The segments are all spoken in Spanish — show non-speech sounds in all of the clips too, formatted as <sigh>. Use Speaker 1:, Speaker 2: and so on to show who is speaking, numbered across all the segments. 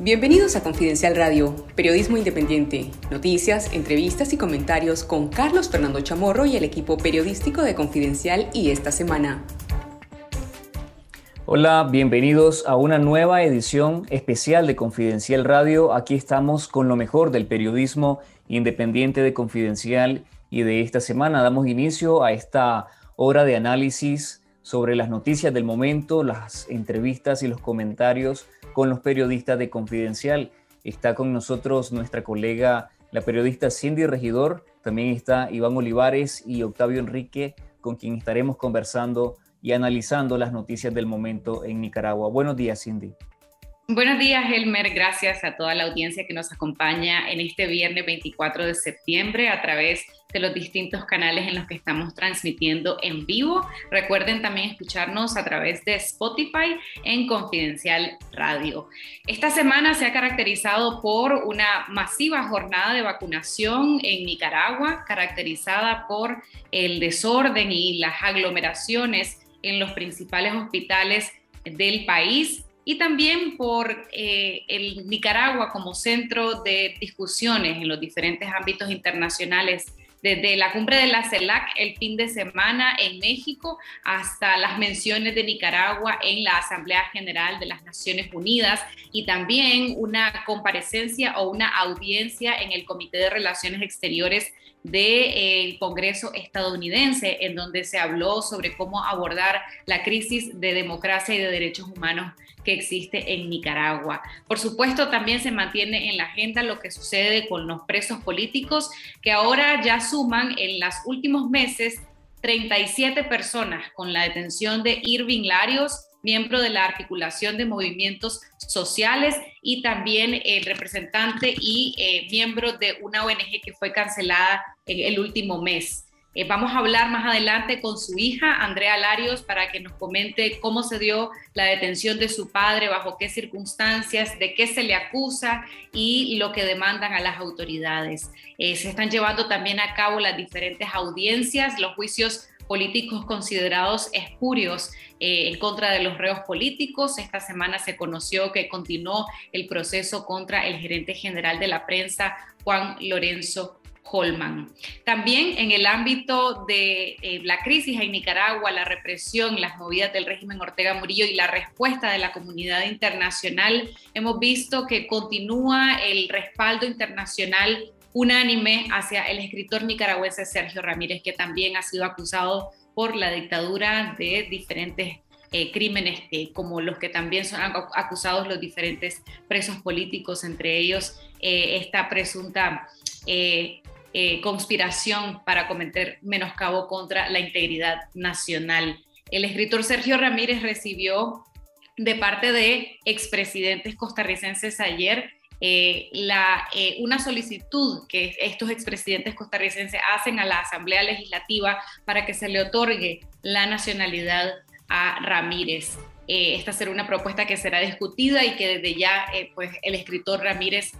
Speaker 1: Bienvenidos a Confidencial Radio, periodismo independiente, noticias, entrevistas y comentarios con Carlos Fernando Chamorro y el equipo periodístico de Confidencial y esta semana.
Speaker 2: Hola, bienvenidos a una nueva edición especial de Confidencial Radio. Aquí estamos con lo mejor del periodismo independiente de Confidencial y de esta semana damos inicio a esta hora de análisis sobre las noticias del momento, las entrevistas y los comentarios con los periodistas de Confidencial. Está con nosotros nuestra colega, la periodista Cindy Regidor, también está Iván Olivares y Octavio Enrique, con quien estaremos conversando y analizando las noticias del momento en Nicaragua. Buenos días, Cindy.
Speaker 3: Buenos días, Elmer. Gracias a toda la audiencia que nos acompaña en este viernes 24 de septiembre a través de los distintos canales en los que estamos transmitiendo en vivo. Recuerden también escucharnos a través de Spotify en Confidencial Radio. Esta semana se ha caracterizado por una masiva jornada de vacunación en Nicaragua, caracterizada por el desorden y las aglomeraciones en los principales hospitales del país y también por eh, el Nicaragua como centro de discusiones en los diferentes ámbitos internacionales desde la cumbre de la CELAC el fin de semana en México hasta las menciones de Nicaragua en la Asamblea General de las Naciones Unidas y también una comparecencia o una audiencia en el Comité de Relaciones Exteriores del Congreso estadounidense, en donde se habló sobre cómo abordar la crisis de democracia y de derechos humanos que existe en Nicaragua. Por supuesto, también se mantiene en la agenda lo que sucede con los presos políticos, que ahora ya suman en los últimos meses 37 personas con la detención de Irving Larios, miembro de la articulación de movimientos sociales y también el representante y eh, miembro de una ONG que fue cancelada en el último mes. Eh, vamos a hablar más adelante con su hija, Andrea Larios, para que nos comente cómo se dio la detención de su padre, bajo qué circunstancias, de qué se le acusa y lo que demandan a las autoridades. Eh, se están llevando también a cabo las diferentes audiencias, los juicios políticos considerados espurios eh, en contra de los reos políticos. Esta semana se conoció que continuó el proceso contra el gerente general de la prensa, Juan Lorenzo Holman. También en el ámbito de eh, la crisis en Nicaragua, la represión, las movidas del régimen Ortega Murillo y la respuesta de la comunidad internacional, hemos visto que continúa el respaldo internacional unánime hacia el escritor nicaragüense Sergio Ramírez, que también ha sido acusado por la dictadura de diferentes eh, crímenes como los que también son acusados los diferentes presos políticos, entre ellos eh, esta presunta eh, conspiración para cometer menoscabo contra la integridad nacional. El escritor Sergio Ramírez recibió de parte de expresidentes costarricenses ayer eh, la, eh, una solicitud que estos expresidentes costarricenses hacen a la Asamblea Legislativa para que se le otorgue la nacionalidad a Ramírez. Eh, esta será una propuesta que será discutida y que desde ya pues el escritor Ramírez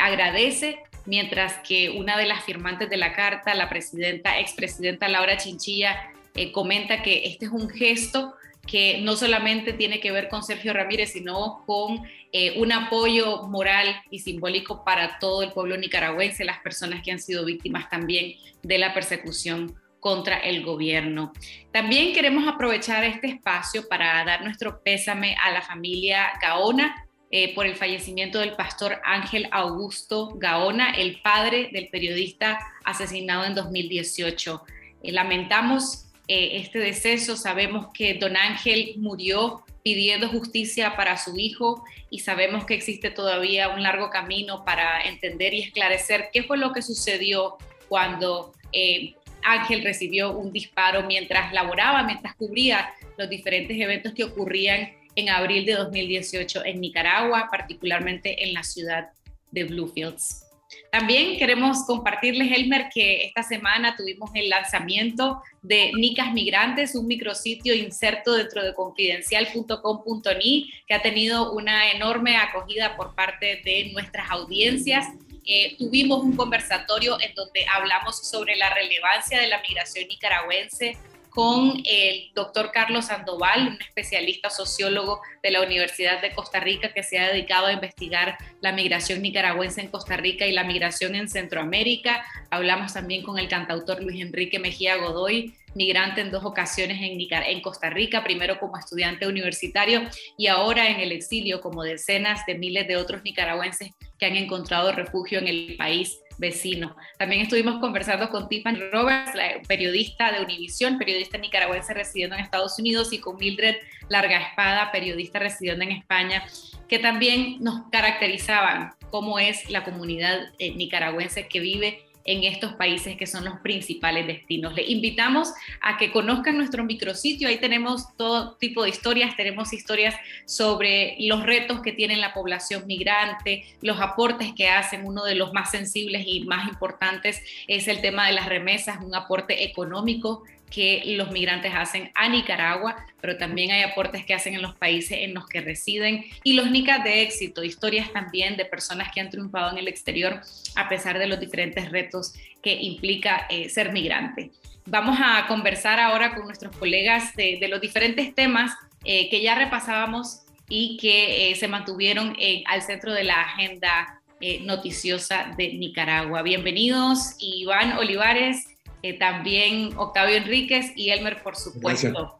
Speaker 3: agradece, mientras que una de las firmantes de la carta, la presidenta, expresidenta Laura Chinchilla, comenta que este es un gesto que no solamente tiene que ver con Sergio Ramírez, sino con eh, un apoyo moral y simbólico para todo el pueblo nicaragüense, las personas que han sido víctimas también de la persecución contra el gobierno. También queremos aprovechar este espacio para dar nuestro pésame a la familia Gaona eh, por el fallecimiento del pastor Ángel Augusto Gaona, el padre del periodista asesinado en 2018. Eh, lamentamos eh, este deceso. Sabemos que don Ángel murió pidiendo justicia para su hijo y sabemos que existe todavía un largo camino para entender y esclarecer qué fue lo que sucedió cuando eh, Ángel recibió un disparo mientras laboraba, mientras cubría los diferentes eventos que ocurrían en abril de 2018 en Nicaragua, particularmente en la ciudad de Bluefields. También queremos compartirles, Elmer, que esta semana tuvimos el lanzamiento de Nicas Migrantes, un micrositio inserto dentro de confidencial.com.ni que ha tenido una enorme acogida por parte de nuestras audiencias. Eh, tuvimos un conversatorio en donde hablamos sobre la relevancia de la migración nicaragüense con el doctor Carlos Sandoval, un especialista sociólogo de la Universidad de Costa Rica que se ha dedicado a investigar la migración nicaragüense en Costa Rica y la migración en Centroamérica. Hablamos también con el cantautor Luis Enrique Mejía Godoy, migrante en dos ocasiones en, en Costa Rica, primero como estudiante universitario y ahora en el exilio como decenas de miles de otros nicaragüenses que han encontrado refugio en el país vecino. También estuvimos conversando con Tiffany Roberts, la periodista de Univision, periodista nicaragüense residiendo en Estados Unidos, y con Mildred Larga Espada, periodista residiendo en España, que también nos caracterizaban cómo es la comunidad eh, nicaragüense que vive en estos países que son los principales destinos. Le invitamos a que conozcan nuestro micrositio, ahí tenemos todo tipo de historias, tenemos historias sobre los retos que tiene la población migrante, los aportes que hacen, uno de los más sensibles y más importantes es el tema de las remesas, un aporte económico que los migrantes hacen a Nicaragua, pero también hay aportes que hacen en los países en los que residen y los NICAS de éxito, historias también de personas que han triunfado en el exterior a pesar de los diferentes retos que implica eh, ser migrante. Vamos a conversar ahora con nuestros colegas de, los diferentes temas eh, que ya repasábamos y que eh, se mantuvieron al centro de la agenda noticiosa de Nicaragua. Bienvenidos, Iván Olivares, eh, también Octavio Enríquez y Elmer, por supuesto.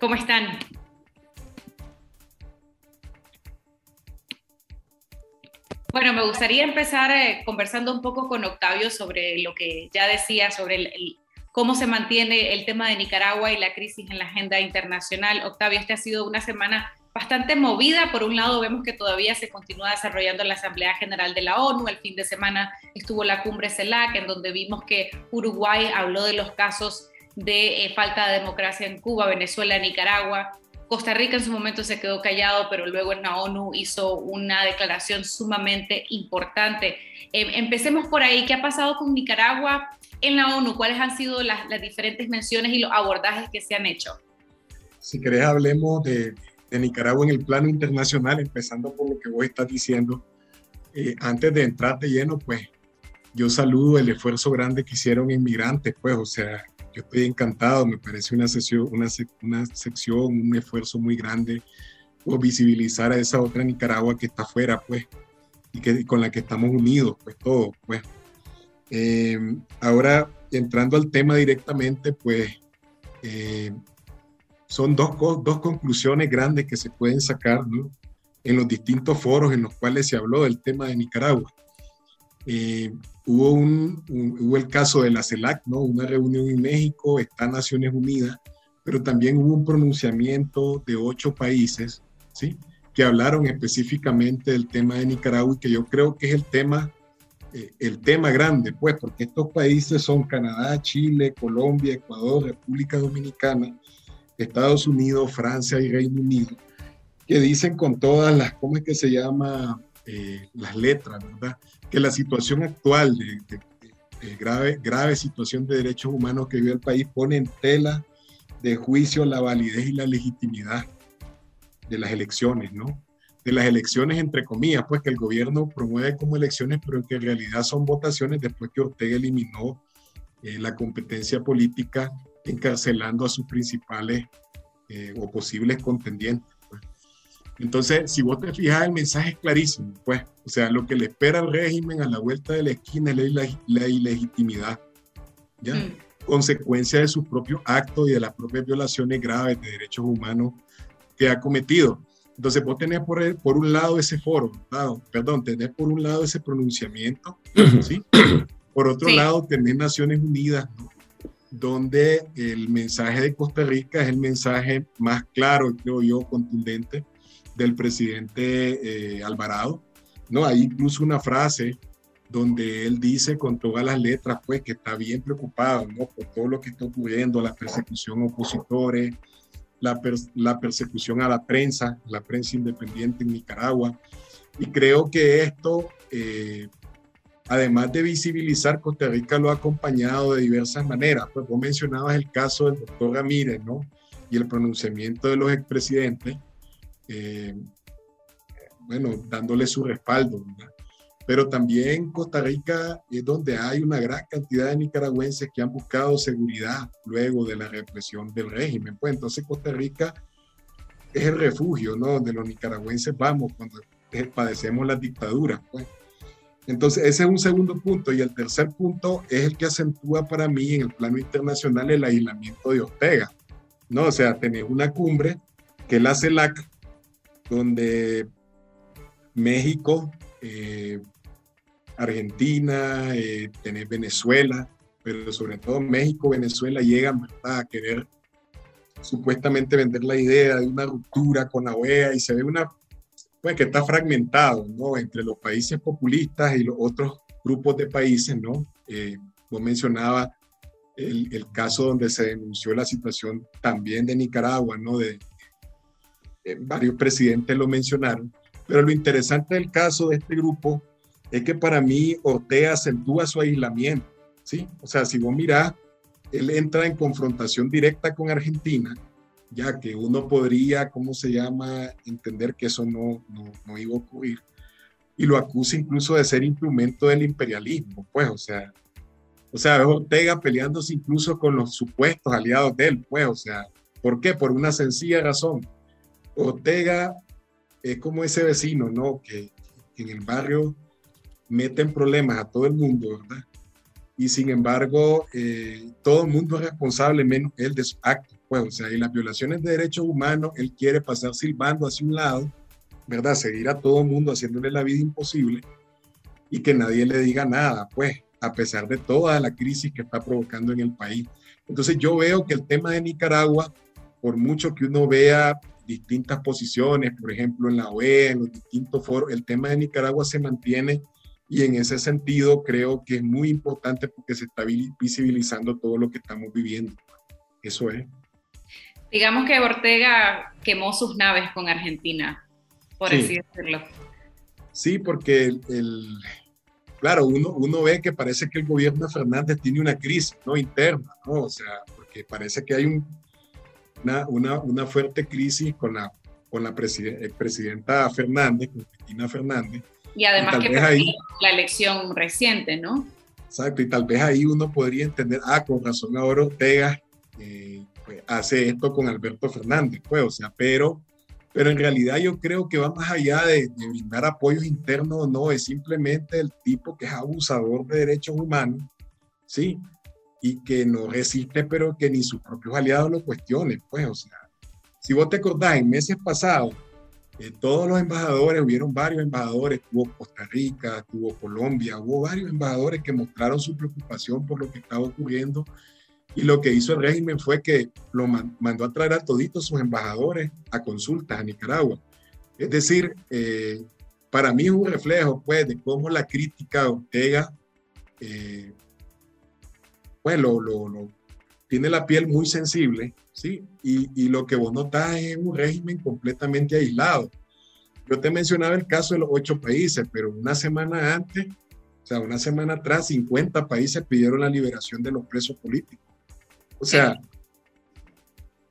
Speaker 3: ¿Cómo están? Bueno, me gustaría empezar eh, conversando un poco con Octavio sobre lo que ya decía, sobre cómo se mantiene el tema de Nicaragua y la crisis en la agenda internacional. Octavio, esta ha sido una semana bastante movida. Por un lado, vemos que todavía se continúa desarrollando la Asamblea General de la ONU. El fin de semana estuvo la cumbre CELAC, en donde vimos que Uruguay habló de los casos de eh, falta de democracia en Cuba, Venezuela, Nicaragua. Costa Rica en su momento se quedó callado, pero luego en la ONU hizo una declaración sumamente importante. Em, empecemos por ahí. ¿Qué ha pasado con Nicaragua en la ONU? ¿Cuáles han sido las, las diferentes menciones y los abordajes que se han hecho?
Speaker 4: Si querés, hablemos de, de Nicaragua en el plano internacional, empezando por lo que vos estás diciendo. Eh, antes de entrar de lleno, pues yo saludo el esfuerzo grande que hicieron inmigrantes, pues, o sea, yo estoy encantado, me parece una sección, una, una sección, un esfuerzo muy grande por visibilizar a esa otra Nicaragua que está afuera, pues, y que, con la que estamos unidos, pues, todos, pues. Eh, ahora, entrando al tema directamente, pues, eh, son dos, dos conclusiones grandes que se pueden sacar en los distintos foros en los cuales se habló del tema de Nicaragua. Eh, hubo, un, hubo el caso de la CELAC, ¿no? una reunión en México, está Naciones Unidas, pero también hubo un pronunciamiento de ocho países ¿sí? que hablaron específicamente del tema de Nicaragua y que yo creo que es el tema, eh, el tema grande, pues, porque estos países son Canadá, Chile, Colombia, Ecuador, República Dominicana, Estados Unidos, Francia y Reino Unido, que dicen con todas las, ¿cómo es que se llama? Eh, las letras, ¿verdad? Que la situación actual de, grave, grave situación de derechos humanos que vive el país pone en tela de juicio la validez y la legitimidad de las elecciones, ¿no? De las elecciones, entre comillas, pues que el gobierno promueve como elecciones, pero que en realidad son votaciones después que Ortega eliminó eh, la competencia política encarcelando a sus principales eh, o posibles contendientes. Pues. Entonces, si vos te fijas, el mensaje es clarísimo, pues, o sea, lo que le espera al régimen a la vuelta de la esquina es la, ilegitimidad, ¿ya? Mm. Consecuencia de sus propios actos y de las propias violaciones graves de derechos humanos que ha cometido. Entonces, vos tenés por, por un lado ese foro, perdón, tenés por un lado ese pronunciamiento, ¿sí? <clears throat> Por otro lado, tenés Naciones Unidas, ¿no? Donde el mensaje de Costa Rica es el mensaje más claro, creo yo, contundente del presidente eh, Alvarado. ¿no? Hay incluso una frase donde él dice con todas las letras, pues, que está bien preocupado, ¿no? Por todo lo que está ocurriendo, la persecución a opositores, la, la persecución a la prensa, la prensa independiente en Nicaragua. Y creo que esto eh, además de visibilizar, Costa Rica lo ha acompañado de diversas maneras. Pues vos mencionabas el caso del doctor Ramírez, ¿no? Y el pronunciamiento de los expresidentes, eh, bueno, dándole su respaldo, pero también Costa Rica es donde hay una gran cantidad de nicaragüenses que han buscado seguridad luego de la represión del régimen. Pues entonces Costa Rica es el refugio, ¿no? Donde los nicaragüenses vamos cuando padecemos las dictaduras, pues. Entonces, ese es un segundo punto. Y el tercer punto es el que acentúa para mí en el plano internacional el aislamiento de Ortega. ¿no? O sea, tenés una cumbre que es la CELAC, donde México, eh, Argentina, eh, Venezuela, pero sobre todo México, Venezuela llegan a querer supuestamente vender la idea de una ruptura con la OEA y se ve una, pues que está fragmentado, ¿no? Entre los países populistas y los otros grupos de países, ¿no? Eh, vos mencionabas el, el, caso donde se denunció la situación también de Nicaragua, ¿no? De, varios presidentes lo mencionaron, pero lo interesante del caso de este grupo es que para mí Ortega acentúa su aislamiento, ¿sí? O sea, si vos mirás, él entra en confrontación directa con Argentina, ya que uno podría, ¿cómo se llama?, entender que eso no, no, no iba a ocurrir, y lo acusa incluso de ser instrumento del imperialismo, pues, o sea, o sea, Ortega peleándose incluso con los supuestos aliados de él, pues, o sea, ¿por qué? Por una sencilla razón. Ortega es como ese vecino, ¿no? Que, en el barrio meten problemas a todo el mundo, ¿verdad? Y sin embargo, eh, todo el mundo es responsable, menos él de su acto, pues, o sea, y las violaciones de derechos humanos, él quiere pasar silbando hacia un lado, ¿verdad? Seguir a todo el mundo haciéndole la vida imposible y que nadie le diga nada, pues a pesar de toda la crisis que está provocando en el país. Entonces yo veo que el tema de Nicaragua, por mucho que uno vea distintas posiciones, por ejemplo en la OEA, en los distintos foros, el tema de Nicaragua se mantiene y en ese sentido creo que es muy importante porque se está visibilizando todo lo que estamos viviendo. Eso es.
Speaker 3: Digamos que Ortega quemó sus naves con Argentina, por así decirlo.
Speaker 4: Sí, porque el claro, uno, uno ve que parece que el gobierno de Fernández tiene una crisis ¿no? interna, ¿no? O sea, porque parece que hay un, una, una, una, fuerte crisis con la, con la eh, presidenta Fernández, con Cristina Fernández.
Speaker 3: Y además que ahí, la elección reciente, ¿no?
Speaker 4: Exacto, y tal vez ahí uno podría entender, ah, con razón ahora Ortega eh, pues, hace esto con Alberto Fernández, pues, o sea, pero pero en realidad yo creo que va más allá de, brindar apoyos internos, no, es simplemente el tipo que es abusador de derechos humanos, ¿sí? Y que no resiste, pero que ni sus propios aliados lo cuestionen, pues, o sea, si vos te acordás, en meses pasados, eh, todos los embajadores, hubieron varios embajadores, tuvo Costa Rica, tuvo Colombia, hubo varios embajadores que mostraron su preocupación por lo que estaba ocurriendo y lo que hizo el régimen fue que lo mandó a traer a toditos sus embajadores a consultas a Nicaragua. Es decir, eh, para mí es un reflejo pues, de cómo la crítica de Ortega eh, pues, tiene la piel muy sensible, ¿sí? Y, y, lo que vos notás es un régimen completamente aislado. Yo te mencionaba el caso de los ocho países, pero una semana antes, o sea, una semana atrás, 50 países pidieron la liberación de los presos políticos. O sea,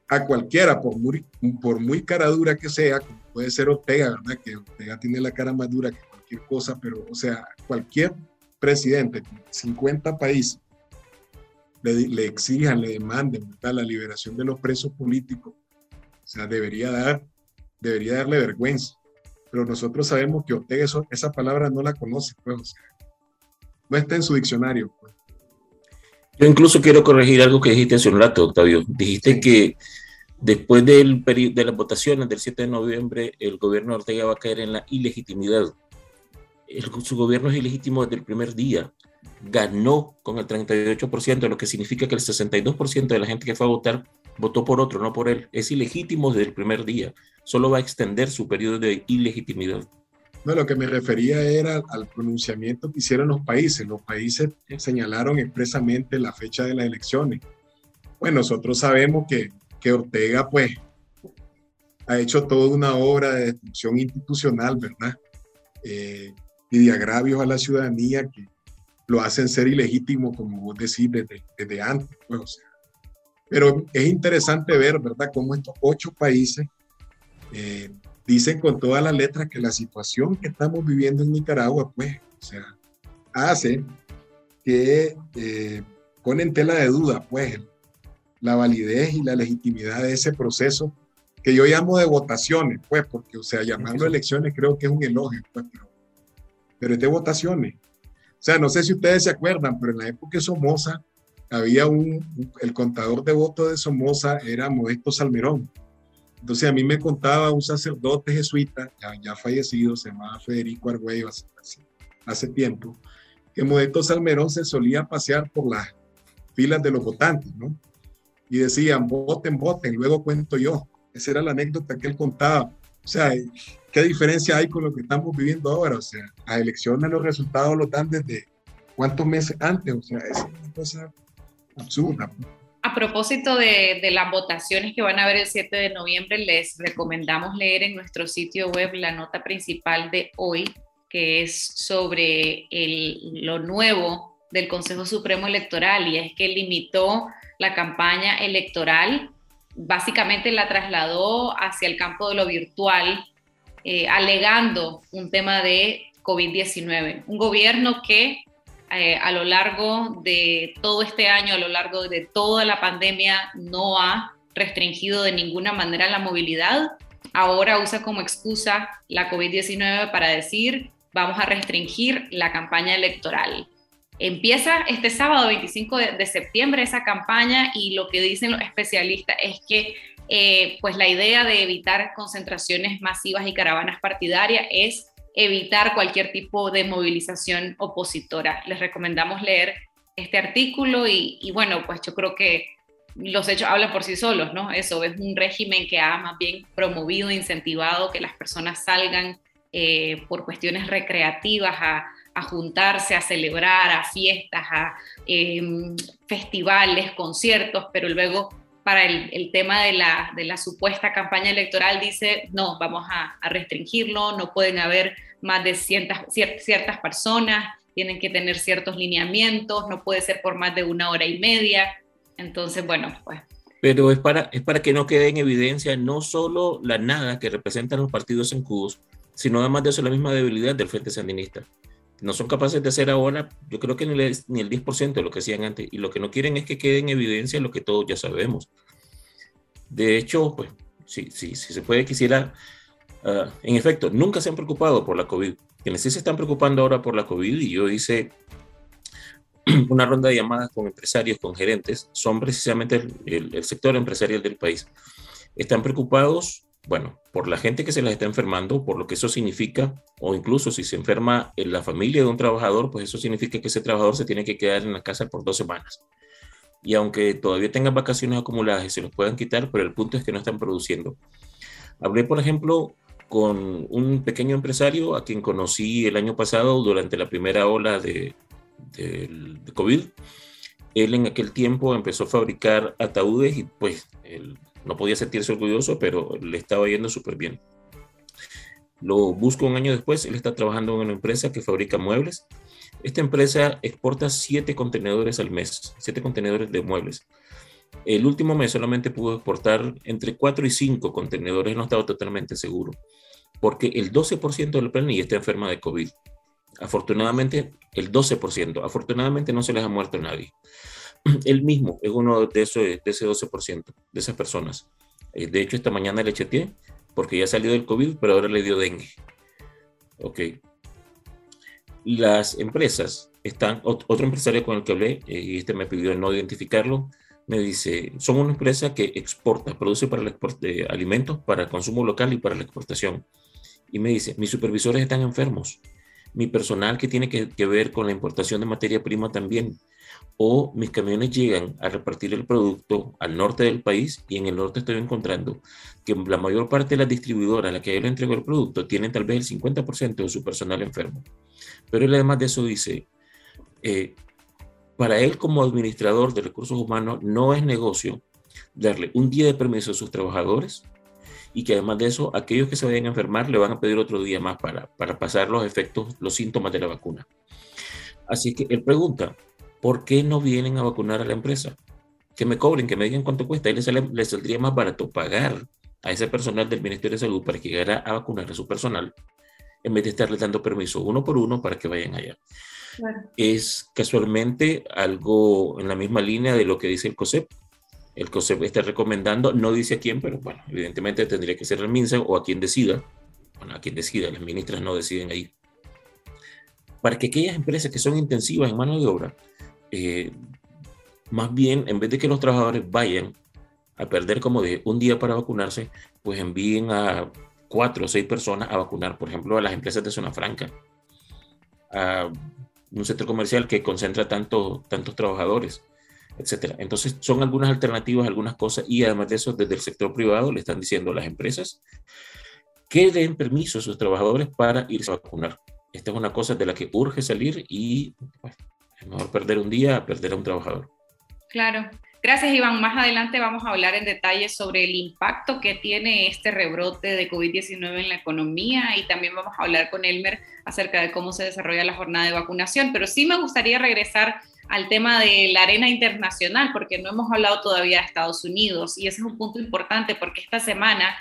Speaker 4: a cualquiera, por muy, por muy cara dura que sea, como puede ser Ortega, ¿verdad? Que Ortega tiene la cara más dura que cualquier cosa, pero, o sea, cualquier presidente, 50 países, le, exijan, le demanden la liberación de los presos políticos, o sea, debería, dar, debería darle vergüenza. Pero nosotros sabemos que Ortega esa palabra no la conoce, pues, o sea, no está en su diccionario. Pues.
Speaker 5: Yo incluso quiero corregir algo que dijiste hace un rato, Octavio. Dijiste que después del de las votaciones del 7 de noviembre, el gobierno de Ortega va a caer en la ilegitimidad. su gobierno es ilegítimo desde el primer día. Ganó con el 38%, lo que significa que el 62% de la gente que fue a votar votó por otro, no por él. Es ilegítimo desde el primer día. Solo va a extender su periodo de ilegitimidad.
Speaker 4: No, lo que me refería era al pronunciamiento que hicieron los países. Los países señalaron expresamente la fecha de las elecciones. Bueno, nosotros sabemos que, que Ortega, pues, ha hecho toda una obra de destrucción institucional, ¿verdad? Eh, y de agravios a la ciudadanía que lo hacen ser ilegítimo, como vos decís, desde, desde antes. Pues. Pero es interesante ver, ¿verdad?, cómo estos ocho países eh, dicen con todas las letras que la situación que estamos viviendo en Nicaragua, pues, o sea, hace que eh, pone en tela de duda, pues, la validez y la legitimidad de ese proceso que yo llamo de votaciones, pues, porque, o sea, llamarlo elecciones creo que es un elogio, pues, pero, pero es de votaciones. O sea, no sé si ustedes se acuerdan, pero en la época de Somoza había un, el contador de votos de Somoza era Modesto Salmerón. Entonces a mí me contaba un sacerdote jesuita, ya, fallecido, se llamaba Federico Argüello hace, hace, tiempo, que Modesto Salmerón se solía pasear por las filas de los votantes, ¿no? Y decían, voten, voten, luego cuento yo. Esa era la anécdota que él contaba. O sea, ¿qué diferencia hay con lo que estamos viviendo ahora? O sea, las elecciones, los resultados los dan desde cuántos meses antes. O sea, es una cosa absurda.
Speaker 3: A propósito de, las votaciones que van a haber el 7 de noviembre, les recomendamos leer en nuestro sitio web la nota principal de hoy, que es sobre lo nuevo del Consejo Supremo Electoral, y es que limitó la campaña electoral, básicamente la trasladó hacia el campo de lo virtual, eh, alegando un tema de COVID-19. Un gobierno que eh, a lo largo de todo este año, a lo largo de toda la pandemia, no ha restringido de ninguna manera la movilidad. Ahora usa como excusa la COVID-19 para decir vamos a restringir la campaña electoral. Empieza este sábado 25 de, septiembre esa campaña y lo que dicen los especialistas es que eh, pues la idea de evitar concentraciones masivas y caravanas partidarias es evitar cualquier tipo de movilización opositora. Les recomendamos leer este artículo y, bueno, pues yo creo que los hechos hablan por sí solos, ¿no? Eso es un régimen que ha más bien promovido, incentivado que las personas salgan eh, por cuestiones recreativas a, juntarse, a celebrar, a fiestas, a em, festivales, conciertos, pero luego para el, tema de la, de la, supuesta campaña electoral dice, no, vamos a, restringirlo, no pueden haber más de ciertas, ciertas personas, tienen que tener ciertos lineamientos, no puede ser por más de una hora y media. Entonces, bueno, pues...
Speaker 5: Pero es para, es para que no quede en evidencia no solo la nada que representan los partidos en Cubos, sino además de eso la misma debilidad del Frente Sandinista. No son capaces de hacer ahora, yo creo que ni el, ni el 10% de lo que hacían antes, y lo que no quieren es que quede en evidencia lo que todos ya sabemos. De hecho, pues, si, si, si se puede, quisiera Ah, en efecto, nunca se han preocupado por la COVID. Quienes sí se están preocupando ahora por la COVID, y yo hice <clears throat> una ronda de llamadas con empresarios, con gerentes, son precisamente el, sector empresarial del país. Están preocupados, bueno, por la gente que se les está enfermando, por lo que eso significa, o incluso si se enferma en la familia de un trabajador, pues eso significa que ese trabajador se tiene que quedar en la casa por dos semanas. Y aunque todavía tengan vacaciones acumuladas y se los puedan quitar, pero el punto es que no están produciendo. Hablé, por ejemplo, con un pequeño empresario a quien conocí el año pasado durante la primera ola de, de, COVID. Él en aquel tiempo empezó a fabricar ataúdes y pues él no podía sentirse orgulloso, pero le estaba yendo súper bien. Lo busco un año después, él está trabajando en una empresa que fabrica muebles. Esta empresa exporta siete contenedores al mes, siete contenedores de muebles. El último mes solamente pudo exportar entre 4 y 5 contenedores, no estaba totalmente seguro, porque el 12% de la planilla está enferma de COVID. Afortunadamente, el 12%, afortunadamente no se les ha muerto nadie. <clears throat> Él mismo es uno de, esos, de ese 12%, de esas personas. Eh, de hecho, esta mañana le cheteé porque ya salió del COVID, pero ahora le dio dengue. Ok. Las empresas están, otro empresario con el que hablé, eh, y este me pidió no identificarlo, me dice, somos una empresa que exporta, produce para el export de alimentos para el consumo local y para la exportación. Y me dice, mis supervisores están enfermos, mi personal que tiene que, que ver con la importación de materia prima también, o mis camiones llegan a repartir el producto al norte del país y en el norte estoy encontrando que la mayor parte de las distribuidoras a las que yo le entrego el producto tienen tal vez el 50% de su personal enfermo. Pero él además de eso dice, eh, para él como administrador de recursos humanos no es negocio darle un día de permiso a sus trabajadores y que además de eso, aquellos que se vayan a enfermar le van a pedir otro día más para, para pasar los efectos, los síntomas de la vacuna. Así que él pregunta, ¿por qué no vienen a vacunar a la empresa? Que me cobren, que me digan cuánto cuesta. Ahí les, saldría más barato pagar a ese personal del Ministerio de Salud para que llegara a vacunar a su personal en vez de estarle dando permiso uno por uno para que vayan allá. Es casualmente algo en la misma línea de lo que dice el COSEP. El COSEP está recomendando, no dice a quién, pero bueno, evidentemente tendría que ser el MINSA o a quien decida. Bueno, a quien decida, las ministras no deciden ahí. Para que aquellas empresas que son intensivas en mano de obra, eh, más bien, en vez de que los trabajadores vayan a perder, como de un día para vacunarse, pues envíen a cuatro o seis personas a vacunar, por ejemplo, a las empresas de zona franca, a un centro comercial que concentra tanto, tantos trabajadores, etcétera. Entonces, son algunas alternativas, algunas cosas, y además de eso, desde el sector privado le están diciendo a las empresas que den permiso a sus trabajadores para irse a vacunar. Esta es una cosa de la que urge salir y pues, es mejor perder un día a perder a un trabajador.
Speaker 3: Claro. Gracias, Iván. Más adelante vamos a hablar en detalle sobre el impacto que tiene este rebrote de COVID-19 en la economía y también vamos a hablar con Elmer acerca de cómo se desarrolla la jornada de vacunación. Pero sí me gustaría regresar al tema de la arena internacional, porque no hemos hablado todavía de Estados Unidos y ese es un punto importante porque esta semana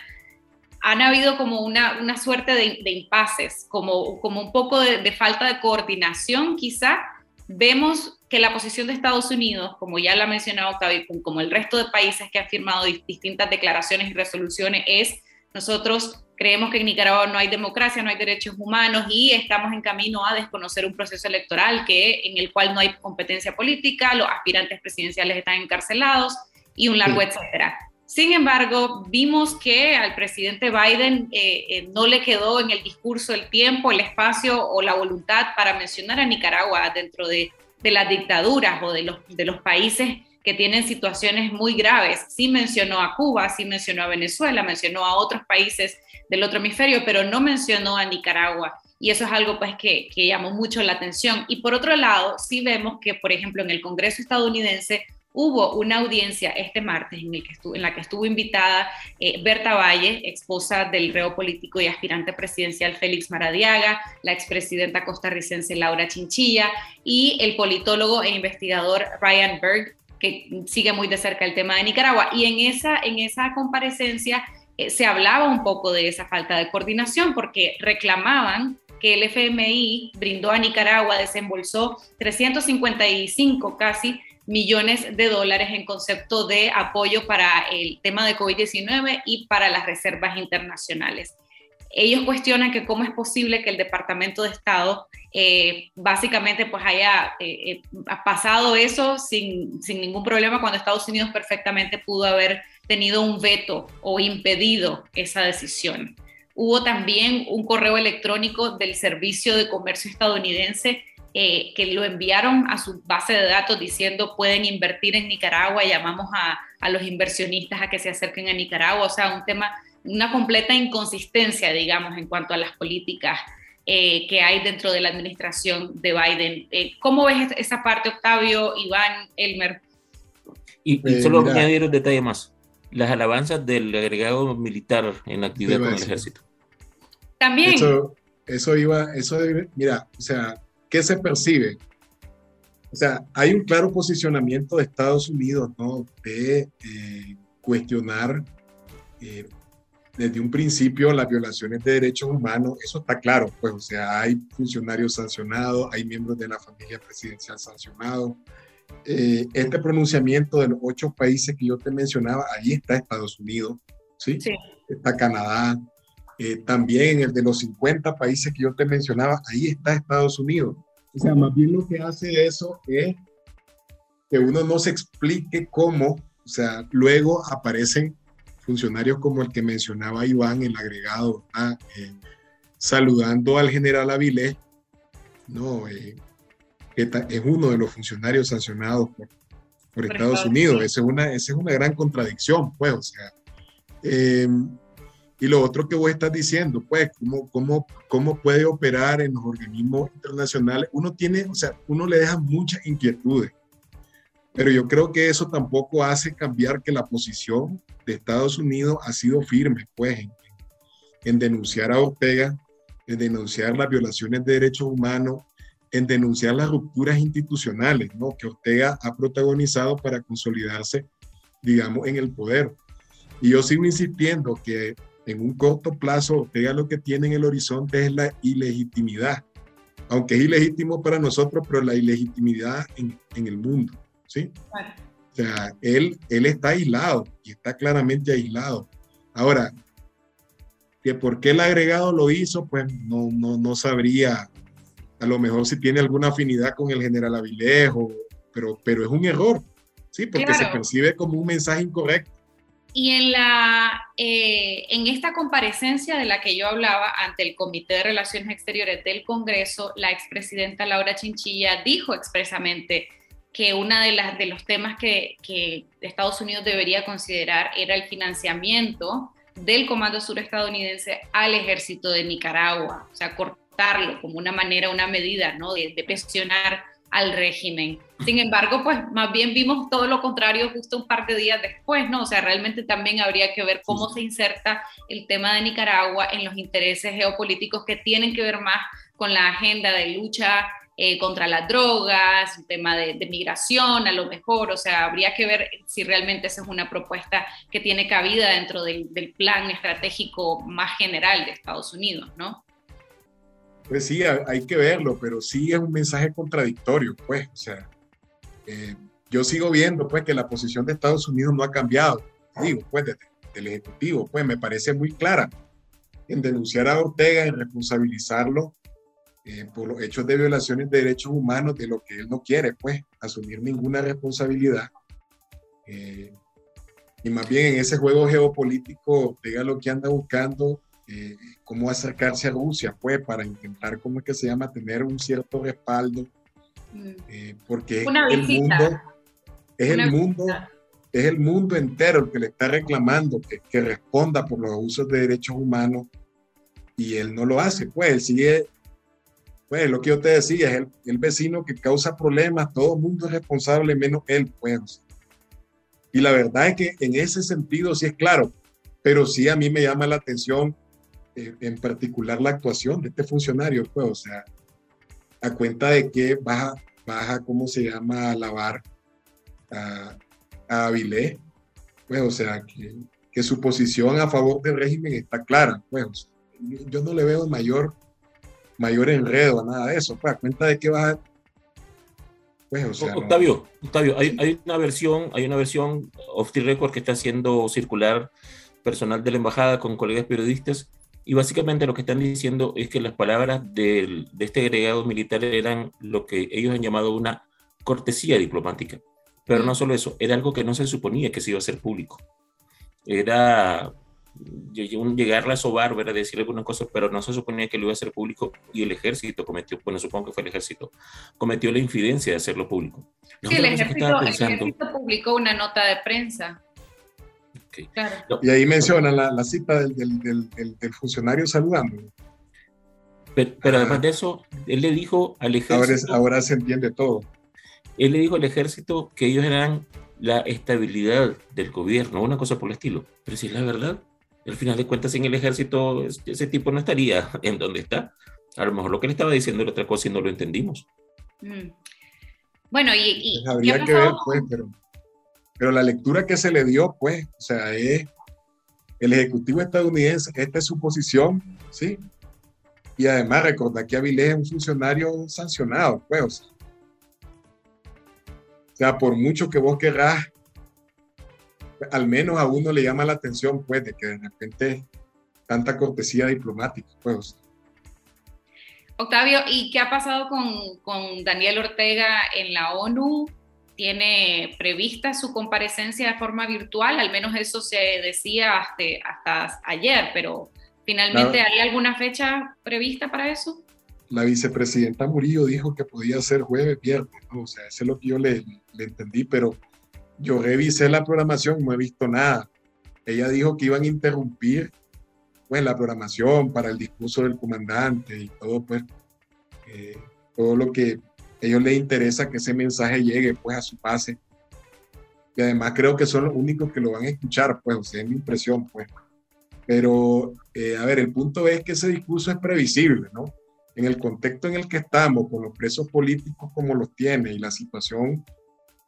Speaker 3: han habido como una, una suerte de, de, impases, como, como un poco de, de falta de coordinación quizá. Vemos que la posición de Estados Unidos, como ya lo ha mencionado Octavio, como el resto de países que han firmado distintas declaraciones y resoluciones, es nosotros creemos que en Nicaragua no hay democracia, no hay derechos humanos y estamos en camino a desconocer un proceso electoral que, en el cual no hay competencia política, los aspirantes presidenciales están encarcelados y un largo etcétera. Sin embargo, vimos que al presidente Biden eh, eh, no le quedó en el discurso el tiempo, el espacio o la voluntad para mencionar a Nicaragua dentro de de las dictaduras o de los, países que tienen situaciones muy graves. Sí mencionó a Cuba, sí mencionó a Venezuela, mencionó a otros países del otro hemisferio, pero no mencionó a Nicaragua. Y eso es algo pues que, que llamó mucho la atención. Y por otro lado, sí vemos que, por ejemplo, en el Congreso estadounidense hubo una audiencia este martes en, la que estuvo invitada eh, Berta Valle, esposa del reo político y aspirante presidencial Félix Maradiaga, la expresidenta costarricense Laura Chinchilla y el politólogo e investigador Ryan Berg, que sigue muy de cerca el tema de Nicaragua. Y en esa, en esa comparecencia eh, se hablaba un poco de esa falta de coordinación porque reclamaban que el FMI brindó a Nicaragua, desembolsó 355 casi millones de dólares en concepto de apoyo para el tema de COVID-19 y para las reservas internacionales. Ellos cuestionan que cómo es posible que el Departamento de Estado eh, básicamente pues haya eh, eh, pasado eso sin, sin ningún problema cuando Estados Unidos perfectamente pudo haber tenido un veto o impedido esa decisión. Hubo también un correo electrónico del Servicio de Comercio estadounidense eh, que lo enviaron a su base de datos diciendo pueden invertir en Nicaragua, llamamos a, a, los inversionistas a que se acerquen a Nicaragua, o sea, un tema, una completa inconsistencia, digamos, en cuanto a las políticas eh, que hay dentro de la administración de Biden. Eh, ¿Cómo ves esa parte, Octavio, Iván, Elmer?
Speaker 5: Y, y solo mira, añadir un detalle más, las alabanzas del agregado militar en actividad con el ejército.
Speaker 3: También.
Speaker 4: Eso, eso iba, eso, mira, o sea, ¿qué se percibe? O sea, hay un claro posicionamiento de Estados Unidos, ¿no? De eh, cuestionar eh, desde un principio las violaciones de derechos humanos, eso está claro, pues, o sea, hay funcionarios sancionados, hay miembros de la familia presidencial sancionados. Eh, este pronunciamiento de los ocho países que yo te mencionaba, ahí está Estados Unidos, ¿sí? sí. Está Canadá, eh, también el de los 50 países que yo te mencionaba, ahí está Estados Unidos. O sea, más bien lo que hace eso es que uno no se explique cómo, o sea, luego aparecen funcionarios como el que mencionaba Iván, el agregado, eh, saludando al general Avilés, no, eh, que es uno de los funcionarios sancionados por, por Estados Unidos. Esa es, una, esa es una gran contradicción, pues, o sea. Eh, y lo otro que vos estás diciendo, pues, ¿cómo, cómo, cómo puede operar en los organismos internacionales? Uno tiene, o sea, uno le deja muchas inquietudes, pero yo creo que eso tampoco hace cambiar que la posición de Estados Unidos ha sido firme, pues, en, en denunciar a Ortega, en denunciar las violaciones de derechos humanos, en denunciar las rupturas institucionales, ¿no? Que Ortega ha protagonizado para consolidarse, digamos, en el poder. Y yo sigo insistiendo que en un corto plazo, Ortega lo que tiene en el horizonte es la ilegitimidad, aunque es ilegítimo para nosotros, pero la ilegitimidad en, en el mundo, ¿sí? O sea, él, él está aislado y está claramente aislado. Ahora, que por qué el agregado lo hizo, pues no, no, no sabría. A lo mejor si tiene alguna afinidad con el general Avilés, pero, pero es un error, ¿sí? Porque se percibe como un mensaje incorrecto.
Speaker 3: Y en, la, eh, en esta comparecencia de la que yo hablaba ante el Comité de Relaciones Exteriores del Congreso, la expresidenta Laura Chinchilla dijo expresamente que uno de, de los temas que, que Estados Unidos debería considerar era el financiamiento del Comando Sur estadounidense al ejército de Nicaragua, o sea, cortarlo como una manera, una medida, ¿no? De, de presionar al régimen. Sin embargo, pues más bien vimos todo lo contrario justo un par de días después, ¿no? O sea, realmente también habría que ver cómo se inserta el tema de Nicaragua en los intereses geopolíticos que tienen que ver más con la agenda de lucha eh, contra las drogas, el tema de, migración, a lo mejor, o sea, habría que ver si realmente esa es una propuesta que tiene cabida dentro del plan estratégico más general de Estados Unidos, ¿no?
Speaker 4: Pues sí, hay que verlo, pero sí es un mensaje contradictorio, pues, o sea, eh, yo sigo viendo, pues, que la posición de Estados Unidos no ha cambiado, digo, pues, del Ejecutivo, pues, me parece muy clara en denunciar a Ortega, en responsabilizarlo eh, por los hechos de violaciones de derechos humanos, de lo que él no quiere, pues, asumir ninguna responsabilidad. Eh, y más bien en ese juego geopolítico, Ortega lo que anda buscando eh, cómo acercarse a Rusia, pues, para intentar, ¿cómo es que se llama?, tener un cierto respaldo, mm. eh, porque es el mundo, es el mundo, es el mundo entero el que le está reclamando que, que, responda por los abusos de derechos humanos y él no lo hace, pues, él sigue, pues, lo que yo te decía, es el, el vecino que causa problemas, todo el mundo es responsable menos él, pues. Y la verdad es que en ese sentido sí es claro, pero sí a mí me llama la atención en particular la actuación de este funcionario, pues, o sea, a cuenta de que baja, baja ¿cómo se llama?, a lavar a, a Avilés, pues, o sea, que, que, su posición a favor del régimen está clara, pues, yo no le veo mayor, mayor enredo a nada de eso, pues, a cuenta de que baja
Speaker 5: pues, o sea, Octavio, Octavio, hay, hay, una versión, hay una versión off the record que está haciendo circular personal de la embajada con colegas periodistas y básicamente lo que están diciendo es que las palabras de este agregado militar eran lo que ellos han llamado una cortesía diplomática. Pero no mm. solo eso, era algo que no se suponía que se iba a hacer público. Era llegar a sobar, ¿verdad? decir algunas cosas, pero no se suponía que lo iba a hacer público y el ejército cometió, bueno, supongo que fue el ejército, cometió la infidencia de hacerlo público.
Speaker 3: sí, el ejército, el ejército publicó una nota de prensa
Speaker 4: y ahí menciona la, cita del, del, funcionario saludando.
Speaker 5: Pero, además de eso, él le dijo al ejército.
Speaker 4: Ahora, se entiende todo.
Speaker 5: Él le dijo al ejército que ellos eran la estabilidad del gobierno, una cosa por el estilo. Pero si es la verdad, al final de cuentas, en el ejército ese tipo no estaría <laughs> en donde está. A lo mejor lo que le estaba diciendo era otra cosa y no lo entendimos. Mm.
Speaker 3: Bueno, y.
Speaker 4: Pues habría que ver, pues, pero pero la lectura que se le dio, pues, o sea, es el Ejecutivo estadounidense, esta es su posición, ¿sí? Y además recordar que Avilés es un funcionario sancionado, pues, o sea, por mucho que vos querrás, al menos a uno le llama la atención, pues, de que de repente tanta cortesía diplomática, pues.
Speaker 3: Octavio, ¿y qué ha pasado con, con Daniel Ortega en la ONU? Tiene prevista su comparecencia de forma virtual, al menos eso se decía hasta, hasta ayer, pero finalmente ¿hay alguna fecha prevista para eso?
Speaker 4: La vicepresidenta Murillo dijo que podía ser jueves, viernes, o sea, eso es lo que yo le, le entendí, pero yo revisé la programación, no he visto nada. Ella dijo que iban a interrumpir pues la programación para el discurso del comandante y todo pues eh, todo lo que ellos les interesa que ese mensaje llegue pues a su base. Y además creo que son los únicos que lo van a escuchar, pues, o sea, es mi impresión, pues. Pero, eh, a ver, el punto es que ese discurso es previsible, ¿no? En el contexto en el que estamos, con los presos políticos como los tiene y la situación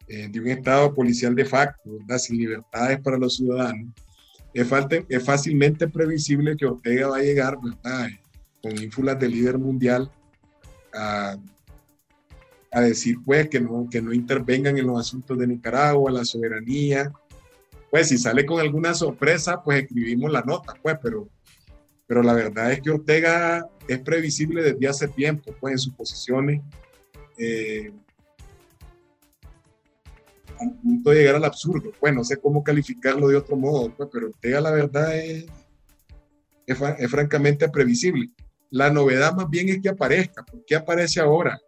Speaker 4: eh, de un Estado policial de facto, ¿verdad? sin libertades para los ciudadanos, es, es fácilmente previsible que Ortega va a llegar, ¿verdad? Con ínfulas de líder mundial a, a, decir, pues, que no, que no intervengan en los asuntos de Nicaragua, la soberanía. Pues, si sale con alguna sorpresa, pues escribimos la nota, pues, pero, pero la verdad es que Ortega es previsible desde hace tiempo, pues, en sus posiciones. Eh, al punto de llegar al absurdo. Pues no sé cómo calificarlo de otro modo, pues, pero Ortega la verdad es, es, francamente previsible. La novedad más bien es que aparezca. ¿Por qué aparece ahora?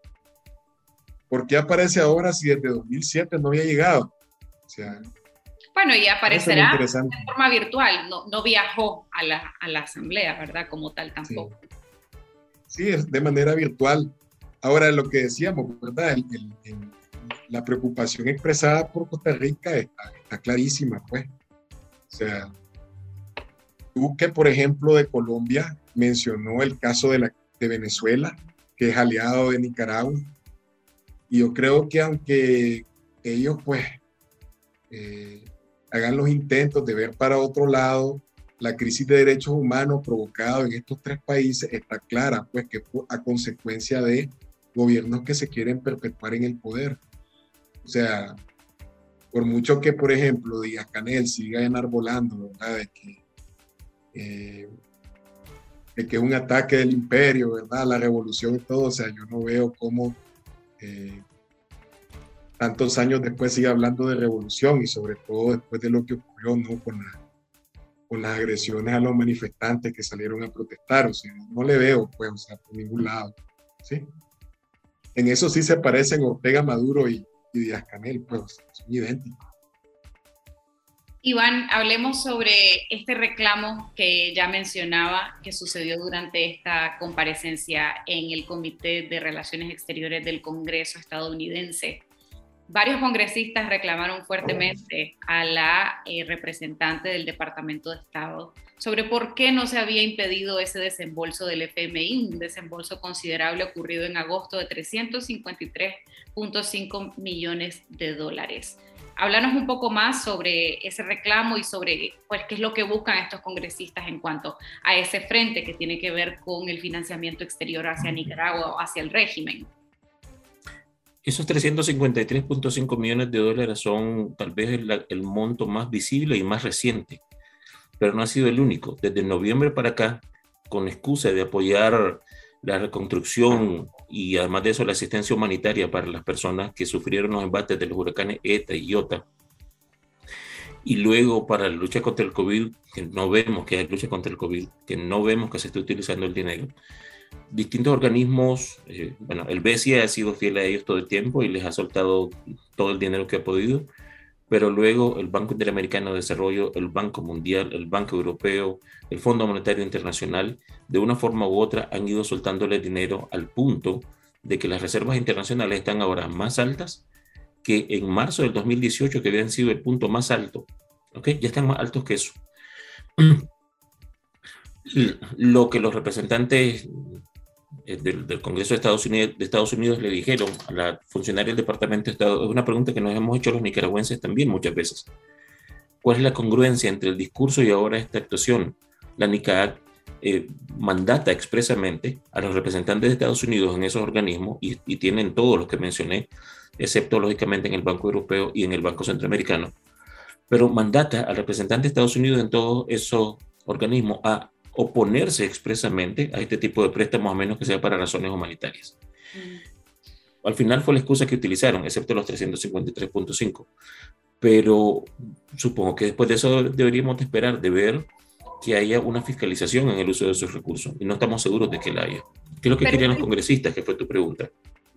Speaker 4: ¿Por qué aparece ahora si desde 2007 no había llegado? O sea,
Speaker 3: bueno, y aparecerá de forma virtual, no, no viajó a la, a la, asamblea, ¿verdad? Como tal tampoco.
Speaker 4: Sí. es de manera virtual. Ahora, lo que decíamos, ¿verdad? el, la preocupación expresada por Costa Rica está, clarísima, pues. O sea, tú que, por ejemplo, de Colombia mencionó el caso de, la, de Venezuela, que es aliado de Nicaragua. Y yo creo que aunque ellos, pues, eh, hagan los intentos de ver para otro lado, la crisis de derechos humanos provocada en estos tres países está clara, pues que a consecuencia de gobiernos que se quieren perpetuar en el poder. O sea, por mucho que, por ejemplo, Díaz Canel siga enarbolando, ¿verdad? De que, eh, de que es un ataque del imperio, ¿verdad? La revolución y todo, o sea, yo no veo cómo eh, tantos años después sigue hablando de revolución y sobre todo después de lo que ocurrió, ¿no? Con, con las agresiones a los manifestantes que salieron a protestar, o sea, no le veo, pues, o por ningún lado, ¿sí? En eso sí se parecen Ortega Maduro y, y Díaz Canel, pues son idénticos.
Speaker 3: Iván, hablemos sobre este reclamo que ya mencionaba que sucedió durante esta comparecencia en el Comité de Relaciones Exteriores del Congreso estadounidense. Varios congresistas reclamaron fuertemente a la eh, representante del Departamento de Estado sobre por qué no se había impedido ese desembolso del FMI, un desembolso considerable ocurrido en agosto de 353.5 millones de dólares. Háblanos un poco más sobre ese reclamo y sobre pues, qué es lo que buscan estos congresistas en cuanto a ese frente que tiene que ver con el financiamiento exterior hacia Nicaragua o hacia el régimen.
Speaker 5: Esos 353.5 millones de dólares son tal vez el, el monto más visible y más reciente pero no ha sido el único. Desde noviembre para acá, con excusa de apoyar la reconstrucción y además de eso la asistencia humanitaria para las personas que sufrieron los embates de los huracanes ETA y IOTA. Y luego para la lucha contra el COVID, que no vemos que hay lucha contra el COVID, que no vemos que se esté utilizando el dinero. Distintos organismos, eh, bueno, el BCE ha sido fiel a ellos todo el tiempo y les ha soltado todo el dinero que ha podido pero luego el Banco Interamericano de Desarrollo, el Banco Mundial, el Banco Europeo, el Fondo Monetario Internacional, de una forma u otra han ido soltándole dinero al punto de que las reservas internacionales están ahora más altas que en marzo del 2018, que habían sido el punto más alto. ¿Ok? Ya están más altos que eso. <clears throat> Lo que los representantes eh, del, Congreso de Estados, Unidos, de Estados Unidos le dijeron a la funcionaria del Departamento de Estado, es una pregunta que nos hemos hecho los nicaragüenses también muchas veces. ¿Cuál es la congruencia entre el discurso y ahora esta actuación? La NICAC eh, mandata expresamente a los representantes de Estados Unidos en esos organismos y, y tienen todos los que mencioné, excepto lógicamente en el Banco Europeo y en el Banco Centroamericano, pero mandata al representante de Estados Unidos en todos esos organismos a oponerse expresamente a este tipo de préstamos a menos que sea para razones humanitarias. Mm. Al final fue la excusa que utilizaron, excepto los 353.5. Pero supongo que después de eso deberíamos esperar de ver que haya una fiscalización en el uso de esos recursos y no estamos seguros de que la haya. ¿Qué es lo que querían los congresistas? Que fue tu pregunta.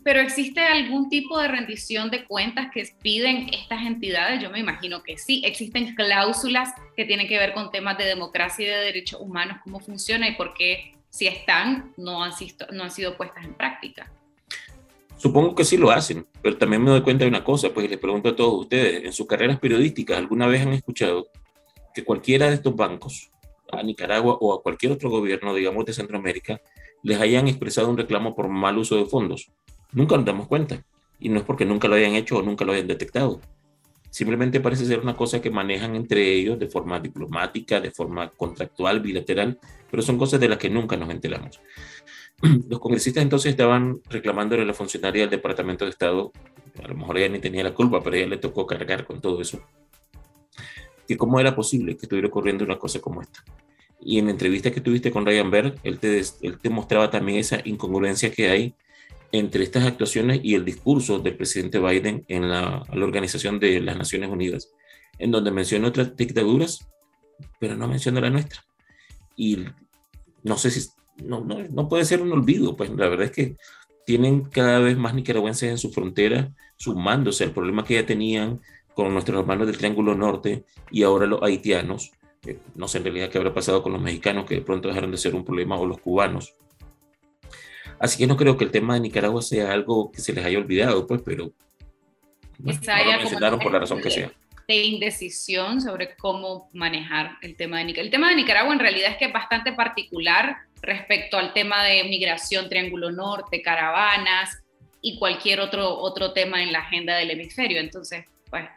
Speaker 3: Pero ¿existe algún tipo de rendición de cuentas que piden estas entidades? Yo me imagino que sí. ¿Existen cláusulas que tienen que ver con temas de democracia y de derechos humanos? ¿Cómo funciona y por qué, si están, no han, sido, no han sido puestas en práctica?
Speaker 5: Supongo que sí lo hacen, pero también me doy cuenta de una cosa, pues les pregunto a todos ustedes, en sus carreras periodísticas, ¿alguna vez han escuchado que cualquiera de estos bancos, a Nicaragua o a cualquier otro gobierno, digamos, de Centroamérica, les hayan expresado un reclamo por mal uso de fondos? Nunca nos damos cuenta. Y no es porque nunca lo hayan hecho o nunca lo hayan detectado. Simplemente parece ser una cosa que manejan entre ellos de forma diplomática, de forma contractual, bilateral, pero son cosas de las que nunca nos enteramos. <clears throat> Los congresistas entonces estaban reclamándole a la funcionaria del Departamento de Estado, a lo mejor ella ni tenía la culpa, pero ella le tocó cargar con todo eso, que cómo era posible que estuviera ocurriendo una cosa como esta. Y en la entrevista que tuviste con Ryan Berg, él te, él te mostraba también esa incongruencia que hay entre estas actuaciones y el discurso del presidente Biden en la, Organización de las Naciones Unidas, en donde menciona otras dictaduras, pero no menciona la nuestra. Y no sé si, no, no, no puede ser un olvido, pues la verdad es que tienen cada vez más nicaragüenses en su frontera sumándose al problema que ya tenían con nuestros hermanos del Triángulo Norte y ahora los haitianos. no sé en realidad qué habrá pasado con los mexicanos que de pronto dejaron de ser un problema o los cubanos Así que no creo que el tema de Nicaragua sea algo que se les haya olvidado, pues, pero
Speaker 3: no lo mencionaron por la razón que sea. De indecisión sobre cómo manejar el tema de Nicaragua. El tema de Nicaragua en realidad es que es bastante particular respecto al tema de migración, Triángulo Norte, caravanas y cualquier otro, otro tema en la agenda del hemisferio. Entonces, pues,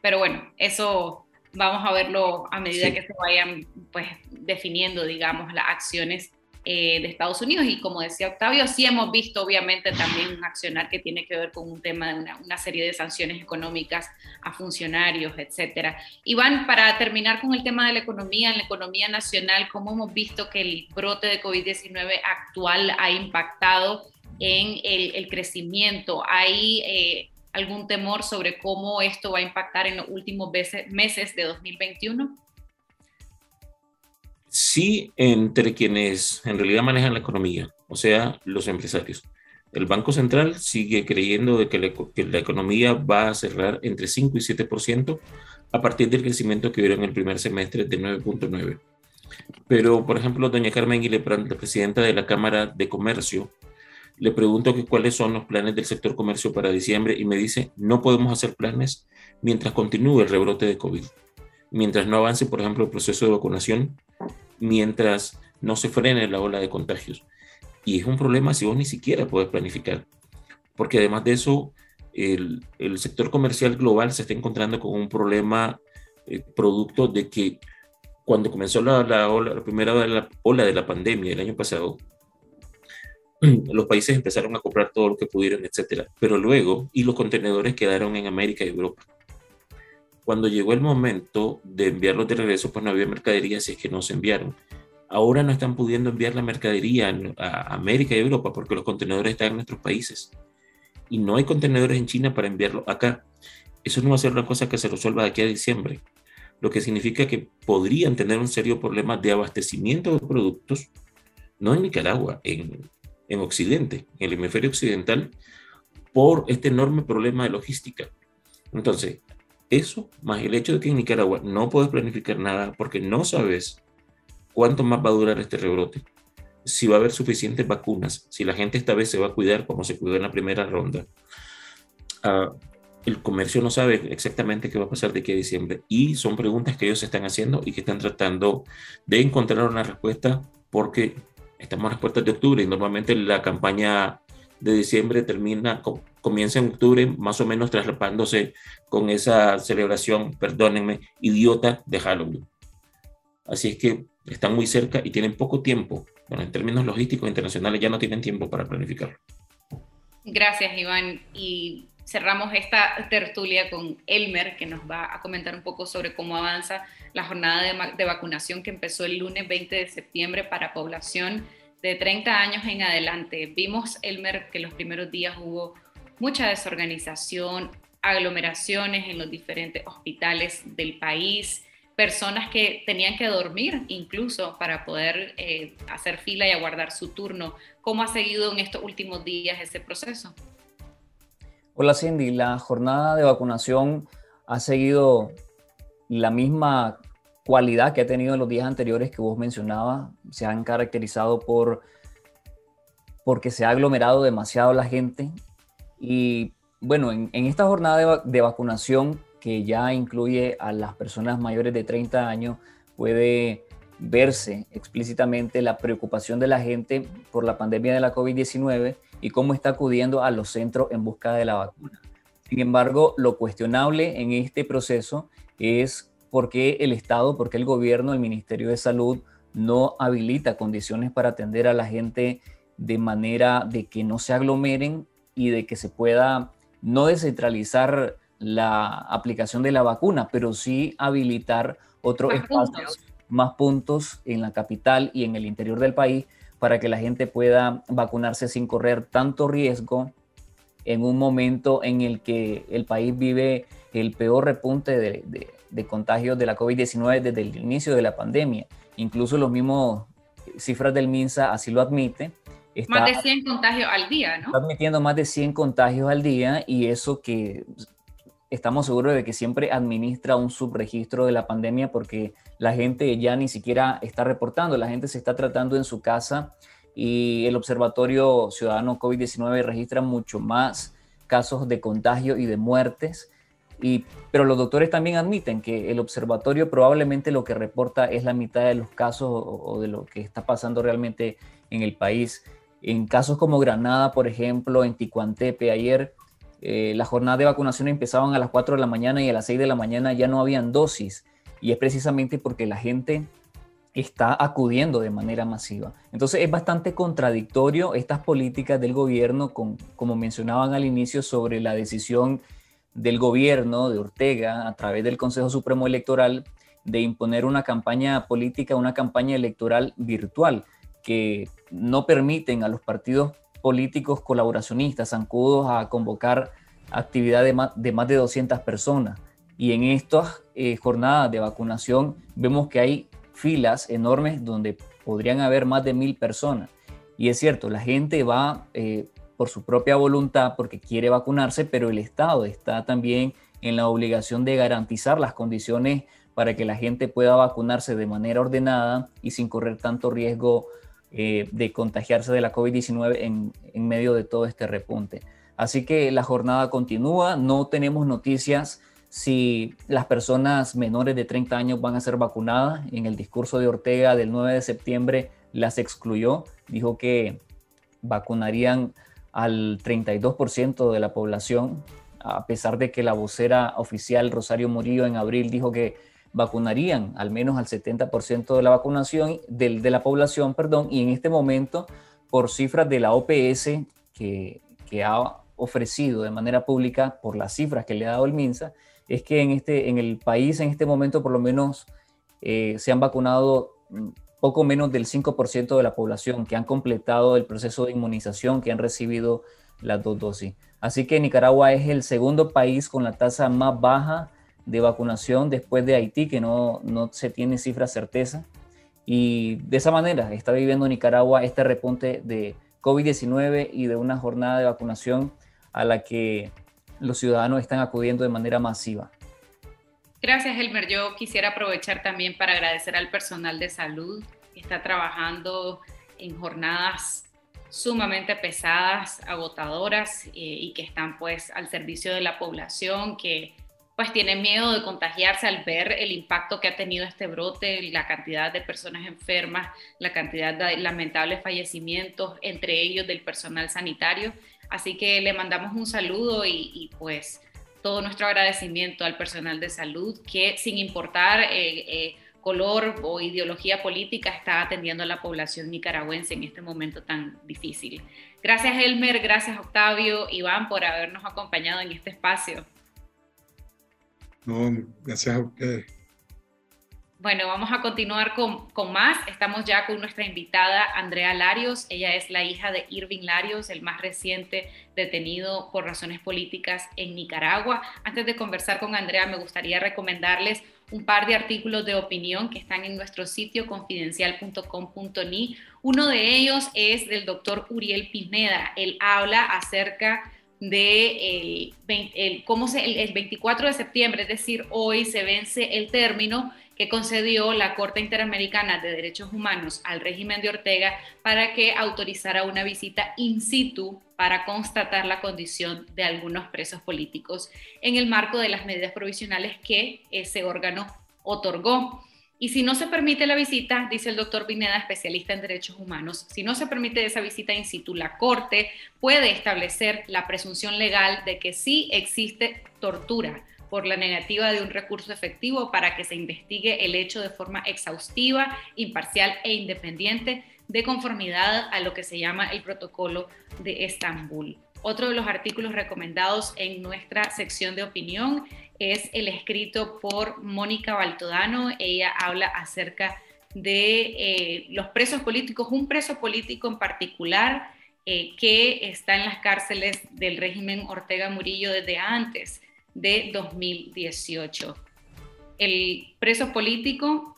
Speaker 3: pero bueno, eso vamos a verlo a medida que se vayan pues definiendo, digamos, las acciones eh, de Estados Unidos. Y como decía Octavio, sí hemos visto obviamente también un accionar que tiene que ver con un tema de una, serie de sanciones económicas a funcionarios, etcétera. Iván, para terminar con el tema de la economía, en la economía nacional, ¿cómo hemos visto que el brote de COVID-19 actual ha impactado en el, crecimiento? ¿Hay eh, algún temor sobre cómo esto va a impactar en los últimos meses de 2021?
Speaker 5: Sí entre quienes en realidad manejan la economía, o sea, los empresarios. El Banco Central sigue creyendo de que, la, economía va a cerrar entre 5 y 7% a partir del crecimiento que hubo en el primer semestre de 9.9. Pero, por ejemplo, doña Carmen Guilebrand, la presidenta de la Cámara de Comercio, le pregunto que cuáles son los planes del sector comercio para diciembre y me dice, no podemos hacer planes mientras continúe el rebrote de COVID. Mientras no avance, por ejemplo, el proceso de vacunación, mientras no se frene la ola de contagios. Y es un problema si vos ni siquiera puedes planificar, porque además de eso, el, sector comercial global se está encontrando con un problema eh, producto de que cuando comenzó la, la, primera ola de la pandemia el año pasado, los países empezaron a comprar todo lo que pudieron, etcétera. Pero luego, y los contenedores quedaron en América y Europa cuando llegó el momento de enviarlos de regreso, pues no había mercadería, si es que no se enviaron. Ahora no están pudiendo enviar la mercadería a América y Europa porque los contenedores están en nuestros países. Y no hay contenedores en China para enviarlo acá. Eso no va a ser una cosa que se resuelva de aquí a diciembre. Lo que significa que podrían tener un serio problema de abastecimiento de productos, no en Nicaragua, en, en Occidente, en el hemisferio occidental, por este enorme problema de logística. Entonces, eso, más el hecho de que en Nicaragua no puedes planificar nada porque no sabes cuánto más va a durar este rebrote, si va a haber suficientes vacunas, si la gente esta vez se va a cuidar como se cuidó en la primera ronda. Ah, el comercio no sabe exactamente qué va a pasar de aquí a diciembre y son preguntas que ellos están haciendo y que están tratando de encontrar una respuesta porque estamos a las puertas de octubre y normalmente la campaña de diciembre termina, comienza en octubre, más o menos traslapándose con esa celebración, perdónenme, idiota de Halloween. Así es que están muy cerca y tienen poco tiempo. Bueno, en términos logísticos internacionales ya no tienen tiempo para planificarlo.
Speaker 3: Gracias, Iván. Y cerramos esta tertulia con Elmer, que nos va a comentar un poco sobre cómo avanza la jornada de, de vacunación que empezó el lunes 20 de septiembre para población de 30 años en adelante. Vimos, Elmer, que los primeros días hubo mucha desorganización, aglomeraciones en los diferentes hospitales del país, personas que tenían que dormir incluso para poder eh, hacer fila y aguardar su turno. ¿Cómo ha seguido en estos últimos días ese proceso?
Speaker 2: Hola Cindy, la jornada de vacunación ha seguido la misma cualidad que ha tenido en los días anteriores que vos mencionabas, se han caracterizado por porque se ha aglomerado demasiado la gente y bueno, en, esta jornada de, vacunación que ya incluye a las personas mayores de 30 años, puede verse explícitamente la preocupación de la gente por la pandemia de la COVID-19 y cómo está acudiendo a los centros en busca de la vacuna. Sin embargo, lo cuestionable en este proceso es por qué el Estado, por qué el gobierno, el Ministerio de Salud no habilita condiciones para atender a la gente de manera de que no se aglomeren y de que se pueda no descentralizar la aplicación de la vacuna, pero sí habilitar otros espacios, más puntos en la capital y en el interior del país para que la gente pueda vacunarse sin correr tanto riesgo en un momento en el que el país vive el peor repunte de, contagios de la COVID-19 desde el inicio de la pandemia. Incluso los mismos cifras del MINSA así lo admiten.
Speaker 3: más de 100 contagios al día, ¿no?
Speaker 2: Está admitiendo más de 100 contagios al día y eso que estamos seguros de que siempre administra un subregistro de la pandemia porque la gente ya ni siquiera está reportando, la gente se está tratando en su casa y el Observatorio Ciudadano COVID-19 registra mucho más casos de contagio y de muertes. Y, pero los doctores también admiten que el observatorio probablemente lo que reporta es la mitad de los casos o, de lo que está pasando realmente en el país. En casos como Granada, por ejemplo, en Ticuantepe, ayer eh, la jornada de vacunación empezaban a las 4 de la mañana y a las 6 de la mañana ya no habían dosis. Y es precisamente porque la gente está acudiendo de manera masiva. Entonces es bastante contradictorio estas políticas del gobierno, como mencionaban al inicio, sobre la decisión del gobierno de Ortega a través del Consejo Supremo Electoral de imponer una campaña política, una campaña electoral virtual, que no permiten a los partidos políticos colaboracionistas zancudos a convocar actividad de más de, más de 200 personas. Y en estas eh, jornadas de vacunación vemos que hay filas enormes donde podrían haber más de mil personas. Y es cierto, la gente va eh, por su propia voluntad porque quiere vacunarse, pero el Estado está también en la obligación de garantizar las condiciones para que la gente pueda vacunarse de manera ordenada y sin correr tanto riesgo eh, de contagiarse de la COVID-19 en, en, medio de todo este repunte. Así que la jornada continúa, no tenemos noticias si las personas menores de 30 años van a ser vacunadas. En el discurso de Ortega del 9 de septiembre las excluyó, dijo que vacunarían al 32% de la población, a pesar de que la vocera oficial Rosario Murillo en abril dijo que vacunarían al menos al 70% de la vacunación de, de, la población, perdón, y en este momento, por cifras de la OPS que, que, ha ofrecido de manera pública, por las cifras que le ha dado el MINSA, es que en, este, en el país en este momento por lo menos eh, se han vacunado mm, poco menos del 5% de la población que han completado el proceso de inmunización, que han recibido las dos dosis. Así que Nicaragua es el segundo país con la tasa más baja de vacunación después de Haití, que no, no se tiene cifra certeza. Y de esa manera está viviendo Nicaragua este repunte de COVID-19 y de una jornada de vacunación a la que los ciudadanos están acudiendo de manera masiva.
Speaker 3: Gracias, Elmer. Yo quisiera aprovechar también para agradecer al personal de salud que está trabajando en jornadas sumamente pesadas, agotadoras eh, y que están pues al servicio de la población, que pues tienen miedo de contagiarse al ver el impacto que ha tenido este brote, la cantidad de personas enfermas, la cantidad de lamentables fallecimientos, entre ellos del personal sanitario. Así que le mandamos un saludo y, pues todo nuestro agradecimiento al personal de salud que sin importar eh, eh, color o ideología política está atendiendo a la población nicaragüense en este momento tan difícil. Gracias Elmer, gracias Octavio, Iván por habernos acompañado en este espacio.
Speaker 4: No, gracias a ustedes.
Speaker 3: Bueno, vamos a continuar con, con, más. Estamos ya con nuestra invitada Andrea Larios. Ella es la hija de Irving Larios, el más reciente detenido por razones políticas en Nicaragua. Antes de conversar con Andrea, me gustaría recomendarles un par de artículos de opinión que están en nuestro sitio confidencial.com.ni. Uno de ellos es del doctor Uriel Pineda. Él habla acerca de el, cómo se, el, 24 de septiembre, es decir, hoy se vence el término que concedió la Corte Interamericana de Derechos Humanos al régimen de Ortega para que autorizara una visita in situ para constatar la condición de algunos presos políticos en el marco de las medidas provisionales que ese órgano otorgó. Y si no se permite la visita, dice el doctor Pineda, especialista en derechos humanos, si no se permite esa visita in situ, la Corte puede establecer la presunción legal de que sí existe tortura por la negativa de un recurso efectivo para que se investigue el hecho de forma exhaustiva, imparcial e independiente de conformidad a lo que se llama el protocolo de Estambul. Otro de los artículos recomendados en nuestra sección de opinión es el escrito por Mónica Baltodano. Ella habla acerca de eh, los presos políticos, un preso político en particular eh, que está en las cárceles del régimen Ortega Murillo desde antes de 2018. El preso político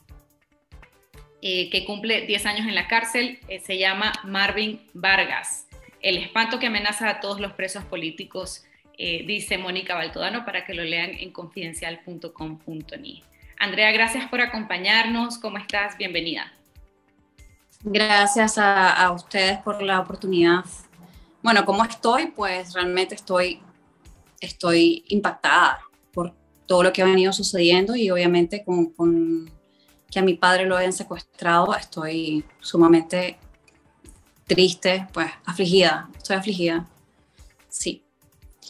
Speaker 3: eh, que cumple 10 años en la cárcel se llama Marvin Vargas. El espanto que amenaza a todos los presos políticos eh, dice Mónica Baltodano, para que lo lean en confidencial.com.ni. Andrea, gracias por acompañarnos. ¿Cómo estás? Bienvenida.
Speaker 6: Gracias a, ustedes por la oportunidad. Bueno, ¿cómo estoy? Pues realmente estoy, estoy impactada por todo lo que ha venido sucediendo y obviamente con, con que a mi padre lo hayan secuestrado, estoy sumamente triste, pues afligida, estoy afligida. Sí.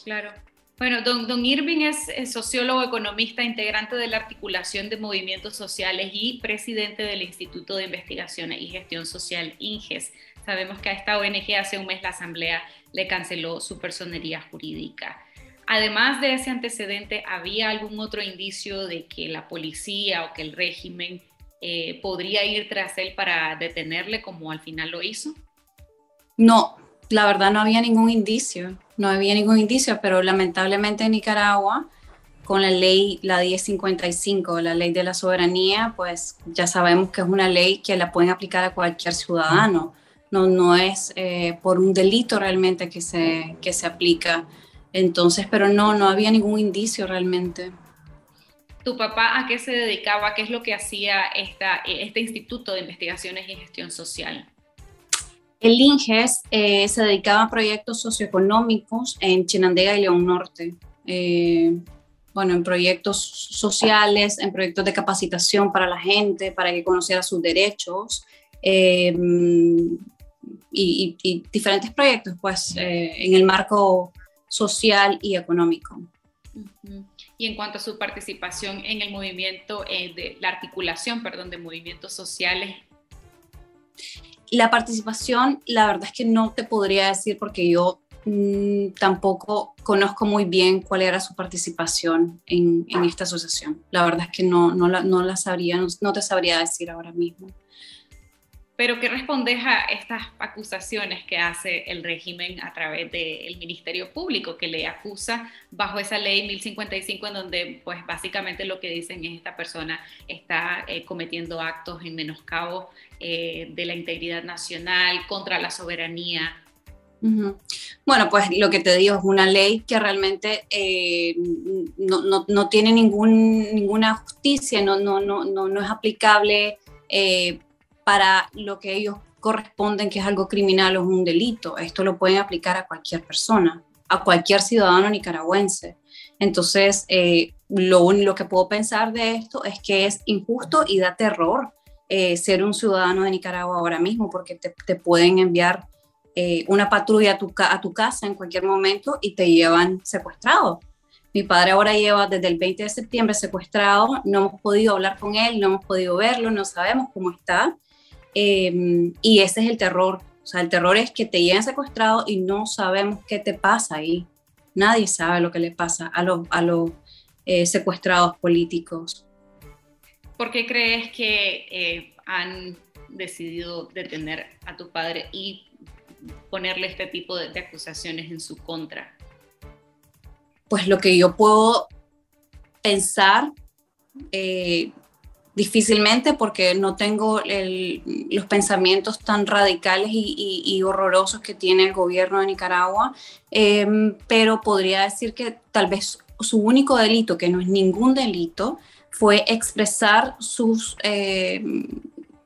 Speaker 3: Claro. Bueno, don, don Irving es, sociólogo, economista, integrante de la articulación de movimientos sociales y presidente del Instituto de Investigaciones y Gestión Social, INGES. Sabemos que a esta ONG hace un mes la Asamblea le canceló su personería jurídica. Además de ese antecedente, ¿había algún otro indicio de que la policía o que el régimen eh, podría ir tras él para detenerle como al final lo hizo?
Speaker 6: No, la verdad no había ningún indicio no había ningún indicio, pero lamentablemente en Nicaragua, con la ley, la 1055, la ley de la soberanía, pues ya sabemos que es una ley que la pueden aplicar a cualquier ciudadano. No, no es eh, por un delito realmente que se, que se aplica. Entonces, pero no, no había ningún indicio realmente.
Speaker 3: ¿Tu papá a qué se dedicaba? ¿Qué es lo que hacía esta, este Instituto de Investigaciones y Gestión Social?
Speaker 6: El INGES eh, se dedicaba a proyectos socioeconómicos en Chinandega y León Norte. Eh, bueno, en proyectos sociales, en proyectos de capacitación para la gente, para que conociera sus derechos eh, y, diferentes proyectos, pues, en el marco social y económico.
Speaker 3: Y en cuanto a su participación en el movimiento, de la articulación, perdón, de movimientos sociales
Speaker 6: la participación, la verdad es que no te podría decir porque yo mm, tampoco conozco muy bien cuál era su participación en, esta asociación. La verdad es que no, no, la, no la sabría, no, te sabría decir ahora mismo.
Speaker 3: Pero ¿qué respondes a estas acusaciones que hace el régimen a través del Ministerio Público, que le acusa bajo esa ley 1055, en donde pues básicamente lo que dicen es esta persona está eh, cometiendo actos en menoscabo eh, de la integridad nacional, contra la soberanía?
Speaker 6: Bueno, pues lo que te digo es una ley que realmente eh, no, no, no, tiene ningún, ninguna justicia, no, no, no, no, es aplicable para lo que ellos corresponden, que es algo criminal o es un delito. Esto lo pueden aplicar a cualquier persona, a cualquier ciudadano nicaragüense. Entonces, eh, lo único que puedo pensar de esto es que es injusto y da terror eh, ser un ciudadano de Nicaragua ahora mismo, porque te, pueden enviar eh, una patrulla a tu, a tu casa en cualquier momento y te llevan secuestrado. Mi padre ahora lleva desde el 20 de septiembre secuestrado, no hemos podido hablar con él, no hemos podido verlo, no sabemos cómo está. Em, y ese es el terror. O sea, el terror es que te lleven secuestrado y no sabemos qué te pasa ahí. Nadie sabe lo que le pasa a los, a los eh, secuestrados políticos.
Speaker 3: ¿Por qué crees que eh, han decidido detener a tu padre y ponerle este tipo de, acusaciones en su contra?
Speaker 6: Pues lo que yo puedo pensar, eh, difícilmente porque no tengo los pensamientos tan radicales y, horrorosos que tiene el gobierno de Nicaragua, em, pero podría decir que tal vez su único delito, que no es ningún delito, fue expresar sus, em,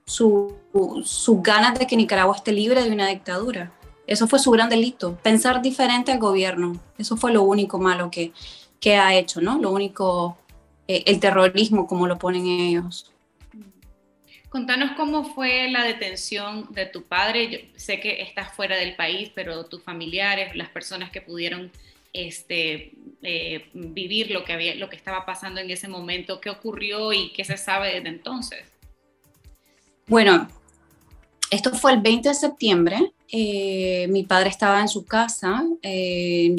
Speaker 6: sus ganas de que Nicaragua esté libre de una dictadura. Eso fue su gran delito, pensar diferente al gobierno. Eso fue lo único malo que, que ha hecho, ¿no? Lo único eh, el terrorismo, como lo ponen ellos.
Speaker 3: Contanos cómo fue la detención de tu padre. Yo sé que estás fuera del país, pero tus familiares, las personas que pudieron este, eh, vivir lo que, había, lo que estaba pasando en ese momento, qué ocurrió y qué se sabe desde entonces.
Speaker 6: Bueno, esto fue el 20 de septiembre. Eh, mi padre estaba en su casa. Eh,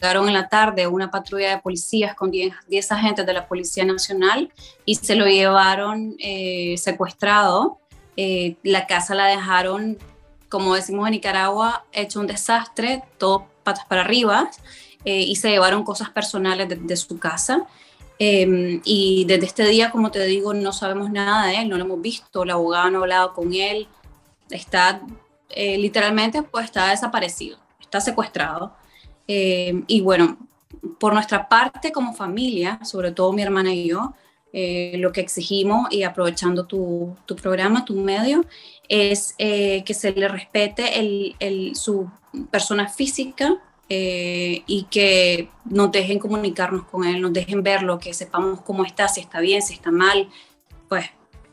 Speaker 6: llegaron en la tarde una patrulla de policías con 10, agentes de la Policía Nacional y se lo llevaron eh, secuestrado. la casa la dejaron, como decimos en Nicaragua, hecho un desastre, todo patas para arriba, y se llevaron cosas personales de, su casa. Em, y desde este día, como te digo, no sabemos nada de él, no lo hemos visto, la abogada no ha hablado con él, está eh, literalmente pues está desaparecido, está secuestrado. Eh, y bueno, por nuestra parte como familia, sobre todo mi hermana y yo, eh, lo que exigimos y aprovechando tu, tu programa, tu medio, es que se le respete el, el, su persona física y que nos dejen comunicarnos con él, nos dejen verlo, que sepamos cómo está, si está bien, si está mal, pues,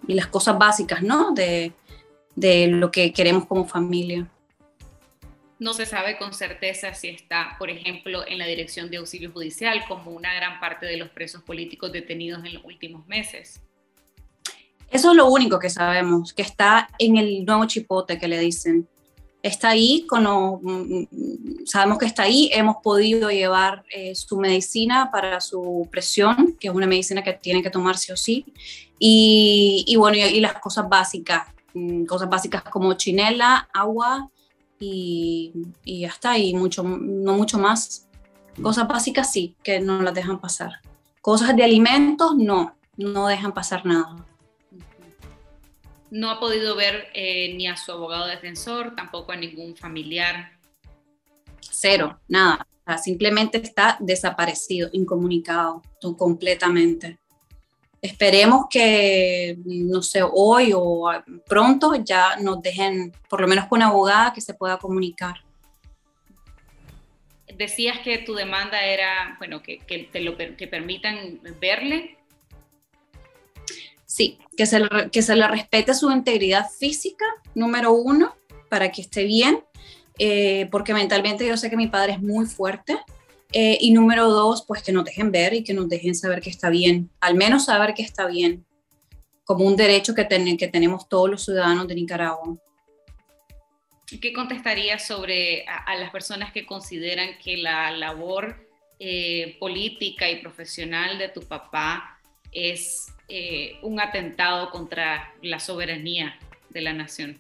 Speaker 6: las cosas básicas, ¿no? De, de lo que queremos como familia.
Speaker 3: No se sabe con certeza si está, por ejemplo, en la dirección de auxilio judicial, como una gran parte de los presos políticos detenidos en los últimos meses.
Speaker 6: Eso es lo único que sabemos, que está en el nuevo chipote que le dicen. Está ahí, mm, sabemos que está ahí, hemos podido llevar eh, su medicina para su presión, que es una medicina que tiene que tomar sí o sí, y, y bueno, y las cosas básicas, Mm, cosas básicas como chinela, agua y, está, y mucho, no mucho más. Cosas básicas sí, que no las dejan pasar. Cosas de alimentos, no, no dejan pasar nada.
Speaker 3: No ha podido ver eh, ni a su abogado defensor, tampoco a ningún familiar.
Speaker 6: Cero, nada. simplemente está desaparecido, incomunicado, completamente esperemos que, no sé, hoy o pronto ya nos dejen, por lo menos con una abogada que se pueda comunicar.
Speaker 3: Decías que tu demanda era, bueno, que, que te lo que permitan verle.
Speaker 6: Sí, que se, le, que se le respete su integridad física, número uno, para que esté bien, eh, porque mentalmente yo sé que mi padre es muy fuerte, eh, y número dos, pues que nos dejen ver y que nos dejen saber que está bien, al menos saber que está bien, como un derecho que, que tenemos todos los ciudadanos de Nicaragua.
Speaker 3: ¿Qué contestaría sobre a, las personas que consideran que la labor eh, política y profesional de tu papá es eh, un atentado contra la soberanía de la nación?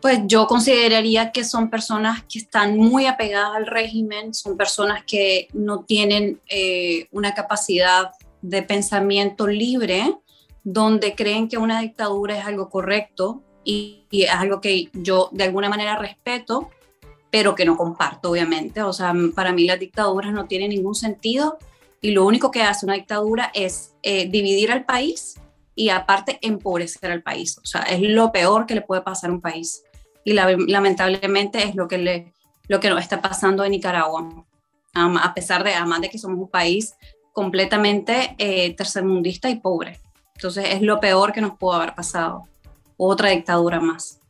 Speaker 6: Pues yo consideraría que son personas que están muy apegadas al régimen, son personas que no tienen eh, una capacidad de pensamiento libre, donde creen que una dictadura es algo correcto y, es algo que yo de alguna manera respeto, pero que no comparto, obviamente. O sea, para mí las dictaduras no tienen ningún sentido y lo único que hace una dictadura es eh, dividir al país y aparte empobrecer al país. O sea, es lo peor que le puede pasar a un país y lamentablemente es lo que, le, lo que nos está pasando en Nicaragua. a pesar de, además de que somos un país completamente eh, tercermundista y pobre. Entonces es lo peor que nos pudo haber pasado. Otra dictadura más.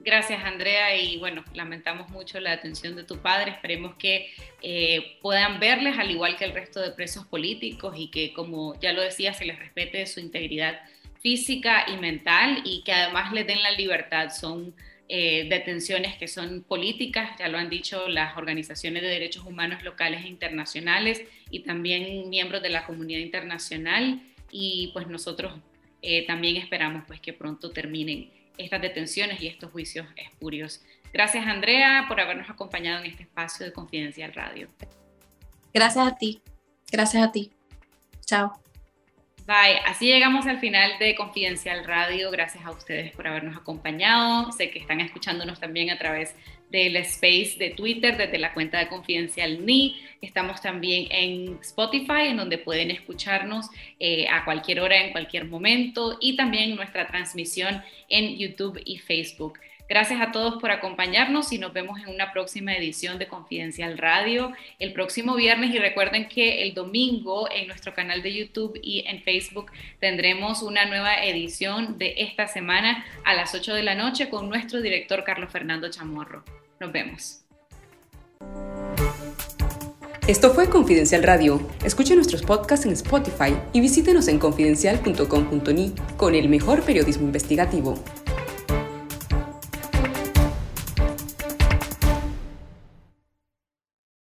Speaker 3: Gracias, Andrea. Y bueno, lamentamos mucho la detención de tu padre. Esperemos que eh, puedan verles, al igual que el resto de presos políticos, y que, como ya lo decía, se les respete su integridad física y mental y que además le den la libertad. Son eh, detenciones que son políticas, ya lo han dicho las organizaciones de derechos humanos locales e internacionales y también miembros de la comunidad internacional y pues nosotros eh, también esperamos pues que pronto terminen estas detenciones y estos juicios espurios. Gracias Andrea por habernos acompañado en este espacio de Confidencial Radio.
Speaker 6: Gracias a ti, gracias a ti. Chao.
Speaker 3: Bye. Así llegamos al final de Confidencial Radio. Gracias a ustedes por habernos acompañado. Sé que están escuchándonos también a través del space de Twitter, desde la cuenta de Confidencial Ni. Estamos también en Spotify, en donde pueden escucharnos eh, a cualquier hora, en cualquier momento, y también nuestra transmisión en YouTube y Facebook. Gracias a todos por acompañarnos y nos vemos en una próxima edición de Confidencial Radio el próximo viernes y recuerden que el domingo en nuestro canal de YouTube y en Facebook tendremos una nueva edición de esta semana a las 8 de la noche con nuestro director Carlos Fernando Chamorro. Nos vemos.
Speaker 1: Esto fue Confidencial Radio. Escuche nuestros podcasts en Spotify y visítenos en confidencial.com.ni con el mejor periodismo investigativo.